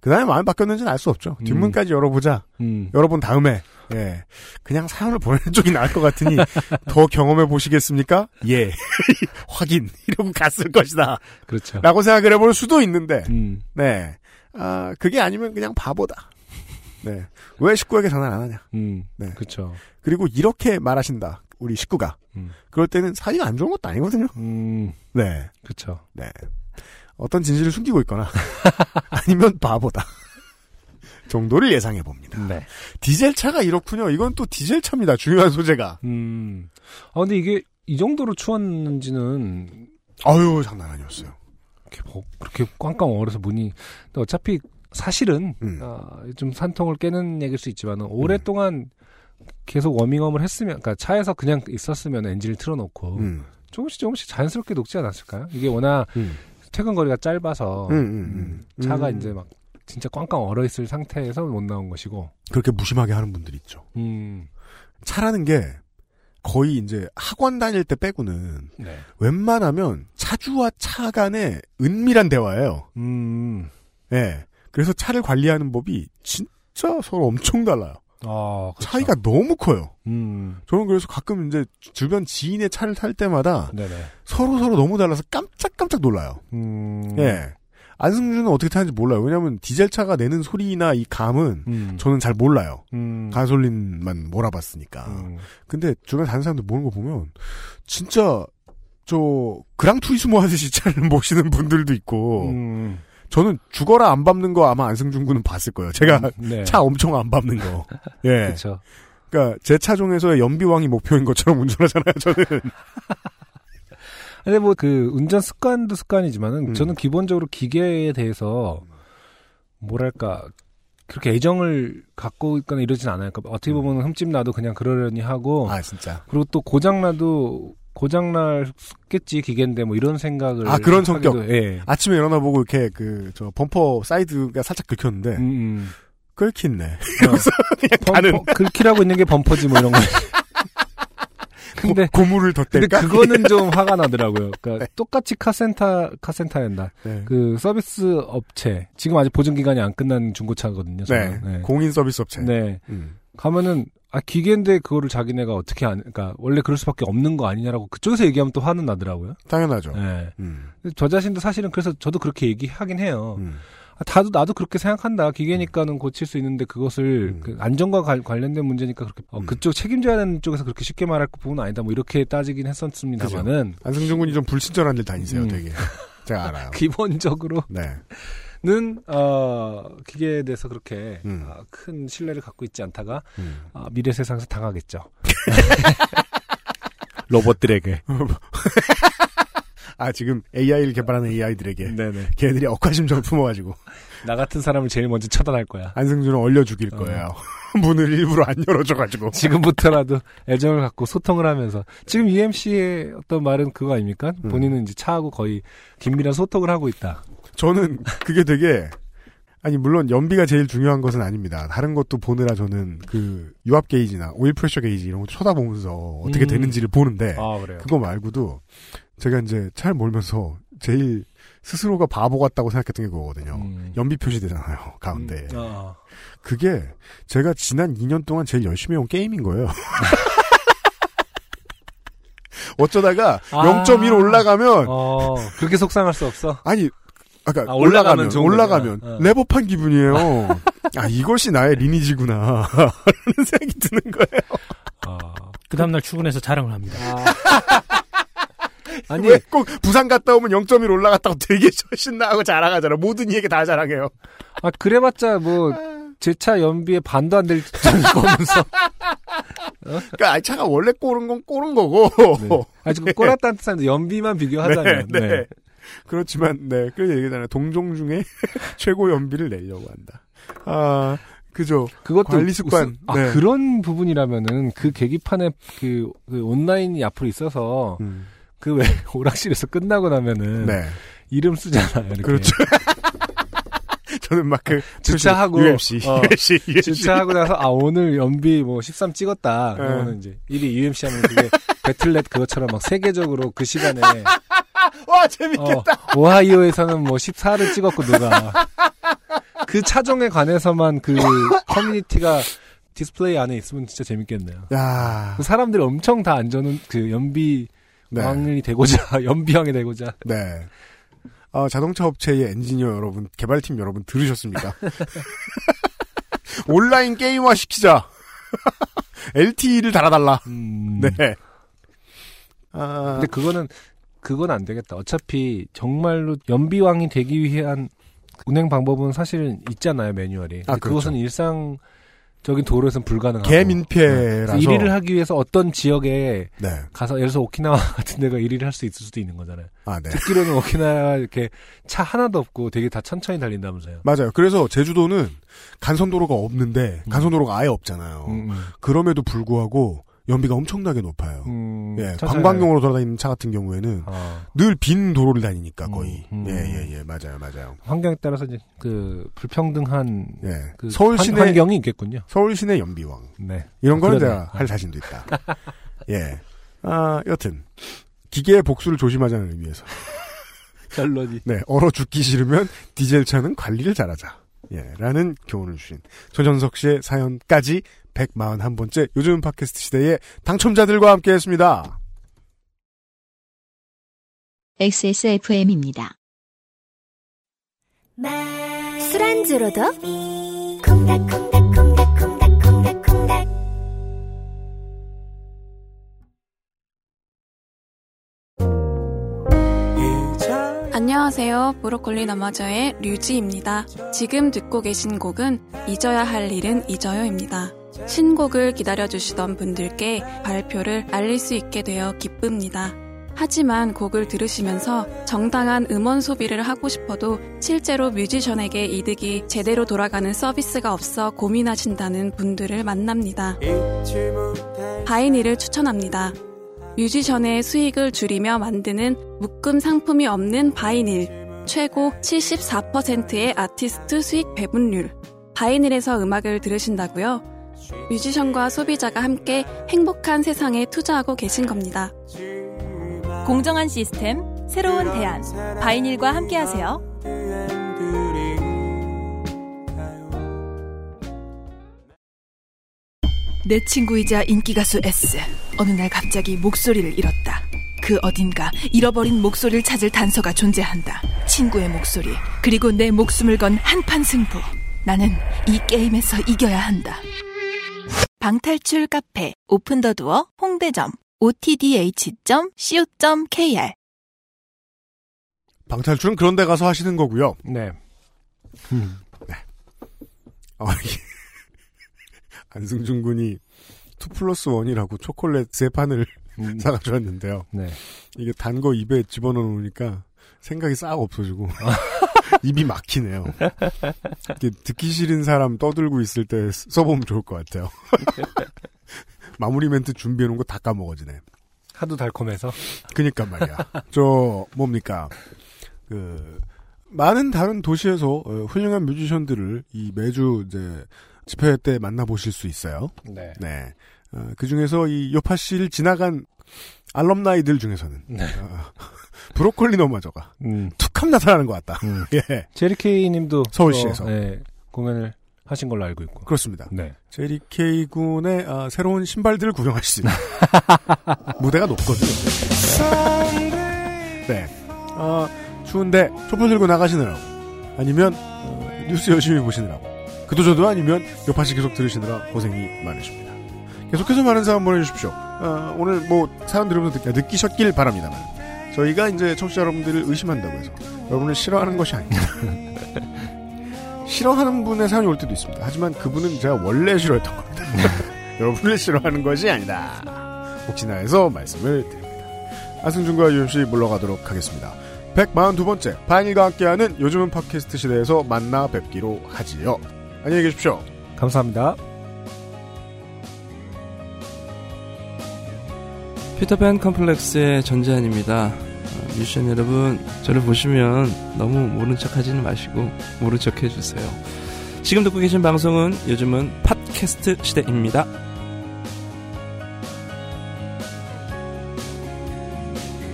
그 다음에 마음이 바뀌었는지는 알 수 없죠. 뒷문까지 열어보자.
음.
열어본 다음에, 예. 그냥 사연을 보내는 쪽이 나을 것 같으니, 더 경험해 보시겠습니까? 예. 확인. 이러고 갔을 것이다.
그렇죠.
라고 생각을 해볼 수도 있는데,
음.
네. 아, 그게 아니면 그냥 바보다. 네. 왜 식구에게 전화를 안 하냐.
음.
네.
그렇죠.
그리고 이렇게 말하신다. 우리 식구가.
음.
그럴 때는 사이가 안 좋은 것도 아니거든요.
음.
네.
그렇죠.
네. 어떤 진실을 숨기고 있거나 아니면 바보다. 정도를 예상해 봅니다.
네.
디젤 차가 이렇군요. 이건 또 디젤 차입니다. 중요한 소재가.
음. 아, 근데 이게 이 정도로 추웠는지는
아유, 장난 아니었어요.
이렇게 뭐 그렇게 꽝꽝 얼어서 문이 어차피 사실은
음.
아, 좀 산통을 깨는 얘기일 수 있지만 오랫동안 계속 워밍업을 했으면 그러니까 차에서 그냥 있었으면 엔진을 틀어놓고
음.
조금씩 조금씩 자연스럽게 녹지 않았을까요? 이게 워낙
음.
퇴근 거리가 짧아서
음, 음, 음.
차가
음.
이제 막 진짜 꽝꽝 얼어 있을 상태에서 못 나온 것이고.
그렇게 무심하게 하는 분들이 있죠.
음.
차라는 게 거의 이제 학원 다닐 때 빼고는
네.
웬만하면 차주와 차 간의 은밀한 대화예요.
음.
예. 그래서 차를 관리하는 법이 진짜 서로 엄청 달라요.
아, 그렇죠.
차이가 너무 커요.
음.
저는 그래서 가끔 이제 주변 지인의 차를 탈 때마다
네네.
서로 서로 너무 달라서 깜짝깜짝 놀라요.
음.
예. 안승준은 어떻게 타는지 몰라요. 왜냐하면 디젤 차가 내는 소리나 이 감은
음.
저는 잘 몰라요.
음.
가솔린만 몰아봤으니까.
음.
근데 주변 다른 사람들 모는 거 보면 진짜 저 그랑투리스모 하듯이 차를 모시는 분들도 있고
음.
저는 죽어라 안 밟는 거 아마 안승준 군은 봤을 거예요. 제가
음, 네.
차 엄청 안 밟는 거. 예.
그렇죠.
그러니까 제차 중에서의 연비왕이 목표인 것처럼 운전하잖아요. 저는.
근데 뭐 그 운전 습관도 습관이지만은
음.
저는 기본적으로 기계에 대해서 뭐랄까 그렇게 애정을 갖고 있거나 이러진 않아요. 그러니까 어떻게 보면 흠집 나도 그냥 그러려니 하고
음. 아 진짜.
그리고 또 고장 나도 고장 날겠지 기계인데 뭐 이런 생각을
아 그런 성격.
하기도, 예.
아침에 일어나 보고 이렇게 그 저 범퍼 사이드가 살짝 긁혔는데
음, 음.
그냥 가는
범퍼, 긁히라고 있는 게 범퍼지 뭐 이런 거. 근데
고, 고무를 더
근데? 그거는 좀 화가 나더라고요. 그러니까 똑같이 카센터 카센터였나
네.
그 서비스 업체 지금 아직 보증 기간이 안 끝난 중고차거든요.
네.
저는.
공인 서비스 업체.
네.
음.
가면은 아 기계인데 그거를 자기네가 어떻게 안 그러니까 원래 그럴 수밖에 없는 거 아니냐라고 그쪽에서 얘기하면 또 화는 나더라고요.
당연하죠.
네.
음.
저 자신도 사실은 그래서 저도 그렇게 얘기하긴 해요.
음.
아, 다도 나도 그렇게 생각한다. 기계니까는 고칠 수 있는데 그것을
음.
그 안전과 관- 관련된 문제니까 그렇게 어, 그쪽 책임져야 되는 쪽에서 그렇게 쉽게 말할 부분은 아니다. 뭐 이렇게 따지긴 했었습니다만은
안승준 군이 좀 불친절한 일 다니세요,
음.
되게. 제가 알아요.
기본적으로는
네.
어, 기계에 대해서 그렇게
음.
어, 큰 신뢰를 갖고 있지 않다가
음.
어, 미래 세상에서 당하겠죠. 로봇들에게.
아, 지금 AI를 개발하는 AI들에게.
네네.
걔네들이 억하심정을 품어가지고.
나 같은 사람을 제일 먼저 처단할 거야.
안승준을 얼려 죽일
어.
거예요. 문을 일부러 안 열어줘가지고.
지금부터라도 애정을 갖고 소통을 하면서 지금 UMC의 어떤 말은 그거 아닙니까?
음.
본인은 이제 차하고 거의 긴밀한 소통을 하고 있다.
저는 그게 되게 아니 물론 연비가 제일 중요한 것은 아닙니다. 다른 것도 보느라 저는 그 유압 게이지나 오일 프레셔 게이지 이런 거 쳐다보면서 어떻게
음.
되는지를 보는데
아 그래요.
그거 말고도 제가 이제 차를 몰면서 제일 스스로가 바보 같다고 생각했던 게 그거거든요.
음.
연비 표시되잖아요 가운데.
아.
그게 제가 지난 2년 동안 제일 열심히 해온 게임인 거예요. 어쩌다가
아.
0.1 올라가면
어, 그렇게 속상할 수 없어.
아니 아까
아,
올라가면
올라가면. 어.
레버판 기분이에요. 아 이것이 나의 리니지구나 라는 생각이 드는 거예요.
아,
그 다음날 출근해서 자랑을 합니다.
아니
왜꼭 부산 갔다 오면 0.1 올라갔다고 되게 신나하고 자랑하잖아. 모든 이에게 다 자랑해요.
아 그래봤자 뭐 제 차 연비에 반도 안 될 거면서
그러니까 아이, 차가 원래 꼬른 건 꼬른 거고.
네. 아직 그 꼬랐다는 뜻은 연비만 비교하자면
네,
네.
네. 그렇지만 네 그래서 얘기잖아요. 동종 중에 최고 연비를 내려고 한다. 아 그죠.
그것도
관리 습관.
무슨- 아
네.
그런 부분이라면은 그 계기판에 그, 그 온라인이 앞으로 있어서
음.
그 왜 오락실에서 끝나고 나면은
네.
이름 쓰잖아요. 이렇게.
그렇죠. 저는 막 그
주차하고
UMC,
어,
UMC, UMC.
주차하고 나서 아 오늘 연비 뭐 13 찍었다.
네.
그러면 이제 1위 UMC 하면 그게 배틀넷 그것처럼 막 세계적으로 그 시간에
와 재밌겠다.
어, 오하이오에서는 뭐 14를 찍었고 누가 그 차종에 관해서만 그 커뮤니티가 디스플레이 안에 있으면 진짜 재밌겠네요.
야.
그 사람들이 엄청 다 안전은 그 연비
네.
왕이 되고자 연비왕이 되고자
네. 아, 자동차 업체의 엔지니어 여러분, 개발팀 여러분 들으셨습니까? 온라인 게임화 시키자. LTE를 달아달라.
음.
네. 아,
근데 그거는 그건 안 되겠다. 어차피 정말로 연비왕이 되기 위한 운행 방법은 사실은 있잖아요 매뉴얼이.
아,
근데 그것은 일상 적인 도로에서는 불가능하고.
개민폐라서.
네. 1위를 하기 위해서 어떤 지역에
네.
가서 예를 들어서 오키나와 같은 데가 1위를 할 수 있을 수도 있는 거잖아요.
아, 네.
듣기로는 오키나와 이렇게 차 하나도 없고 되게 다 천천히 달린다면서요.
맞아요. 그래서 제주도는 간선도로가 없는데, 간선도로가 아예 없잖아요.
음, 음.
그럼에도 불구하고, 연비가 엄청나게 높아요.
음,
예, 관광용으로 돌아다니는 차 같은 경우에는
아.
늘빈 도로를 다니니까 거의.
음, 음.
예, 예, 예, 맞아요, 맞아요.
환경에 따라서 이제 그 불평등한
예.
그
서울
환-
시내
환경이 있겠군요.
서울 시내 연비왕.
네.
이런 거는. 내가 할 자신도 있다. 예. 아, 여튼 기계의 복수를 조심하자는 의미에서.
결론이.
네, 얼어 죽기 싫으면 디젤 차는 관리를 잘하자. 예, 라는 교훈을 주신 조전석 씨의 사연까지 141번째 요즘 팟캐스트 시대의 당첨자들과 함께 했습니다.
XSFM입니다.
술안주로도 콩닥콩닥콩닥콩닥콩닥콩닥
안녕하세요. 브로콜리 너마저의 류지입니다. 지금 듣고 계신 곡은 잊어야 할 일은 잊어요입니다. 신곡을 기다려주시던 분들께 발표를 알릴 수 있게 되어 기쁩니다. 하지만 곡을 들으시면서 정당한 음원 소비를 하고 싶어도 실제로 뮤지션에게 이득이 제대로 돌아가는 서비스가 없어 고민하신다는 분들을 만납니다. 바이닐을 추천합니다. 뮤지션의 수익을 줄이며 만드는 묶음 상품이 없는 바이닐. 최고 74%의 아티스트 수익 배분율. 바이닐에서 음악을 들으신다고요? 뮤지션과 소비자가 함께 행복한 세상에 투자하고 계신 겁니다.
공정한 시스템, 새로운 대안. 바이닐과 함께하세요.
내 친구이자 인기가수 S. 어느 날 갑자기 목소리를 잃었다. 그 어딘가 잃어버린 목소리를 찾을 단서가 존재한다. 친구의 목소리. 그리고 내 목숨을 건 한판 승부. 나는 이 게임에서 이겨야 한다. 방탈출 카페 오픈 더 두어 홍대점 otdh.co.kr
방탈출은 그런 데 가서 하시는 거고요.
네.
어, 이게 안승준 군이 2 플러스 1이라고 초콜릿 세 판을 사가져왔는데요.
네.
이게 단 거 입에 집어넣어 놓으니까 생각이 싹 없어지고 입이 막히네요. 듣기 싫은 사람 떠들고 있을 때 써보면 좋을 것 같아요. 마무리 멘트 준비해 놓은 거 다 까먹어지네.
하도 달콤해서.
그니까 말이야. 저 뭡니까 그 많은 다른 도시에서 어, 훌륭한 뮤지션들을 이 매주 이제 집회 때 만나보실 수 있어요.
네.
네. 어, 그 중에서 이 요파 씨를 지나간 알럼나이들 중에서는
네.
어, 브로콜리 너마저가
음.
툭함 나타나는 것 같다. 예.
제리케이 님도
서울시에서.
네, 공연을 하신 걸로 알고 있고.
그렇습니다.
네.
제리 케이 군의 아, 새로운 신발들을 구경하실 수 있습니다. 무대가 높거든요. 네. 어, 추운데 촛불 들고 나가시느라고 아니면 어, 뉴스 열심히 보시느라고 그도저도 아니면 요파시 계속 들으시느라 고생이 많으십니다. 계속해서 많은 사연 보내주십시오. 어, 오늘 뭐 사연 들으면서 느끼, 느끼셨길 바랍니다만 저희가 이제 청취자 여러분들을 의심한다고 해서 여러분을 싫어하는 것이 아닙니다. 싫어하는 분의 사연이 올 때도 있습니다. 하지만 그분은 제가 원래 싫어했던 겁니다. 여러분을 싫어하는 것이 아니다. 혹시나 해서 말씀을 드립니다. 안승준과 유현씨 물러가도록 하겠습니다. 142번째 바인일과 함께하는 요즘은 팟캐스트 시대에서 만나 뵙기로 하지요. 안녕히 계십시오.
감사합니다.
피터팬 컴플렉스의 전재환입니다. 어, 뮤지션 여러분, 저를 보시면 너무 모른 척 하지는 마시고, 모른 척 해주세요. 지금 듣고 계신 방송은 요즘은 팟캐스트 시대입니다.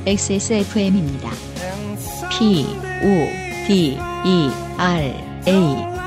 XSFM입니다. P, O, D, E, R, A.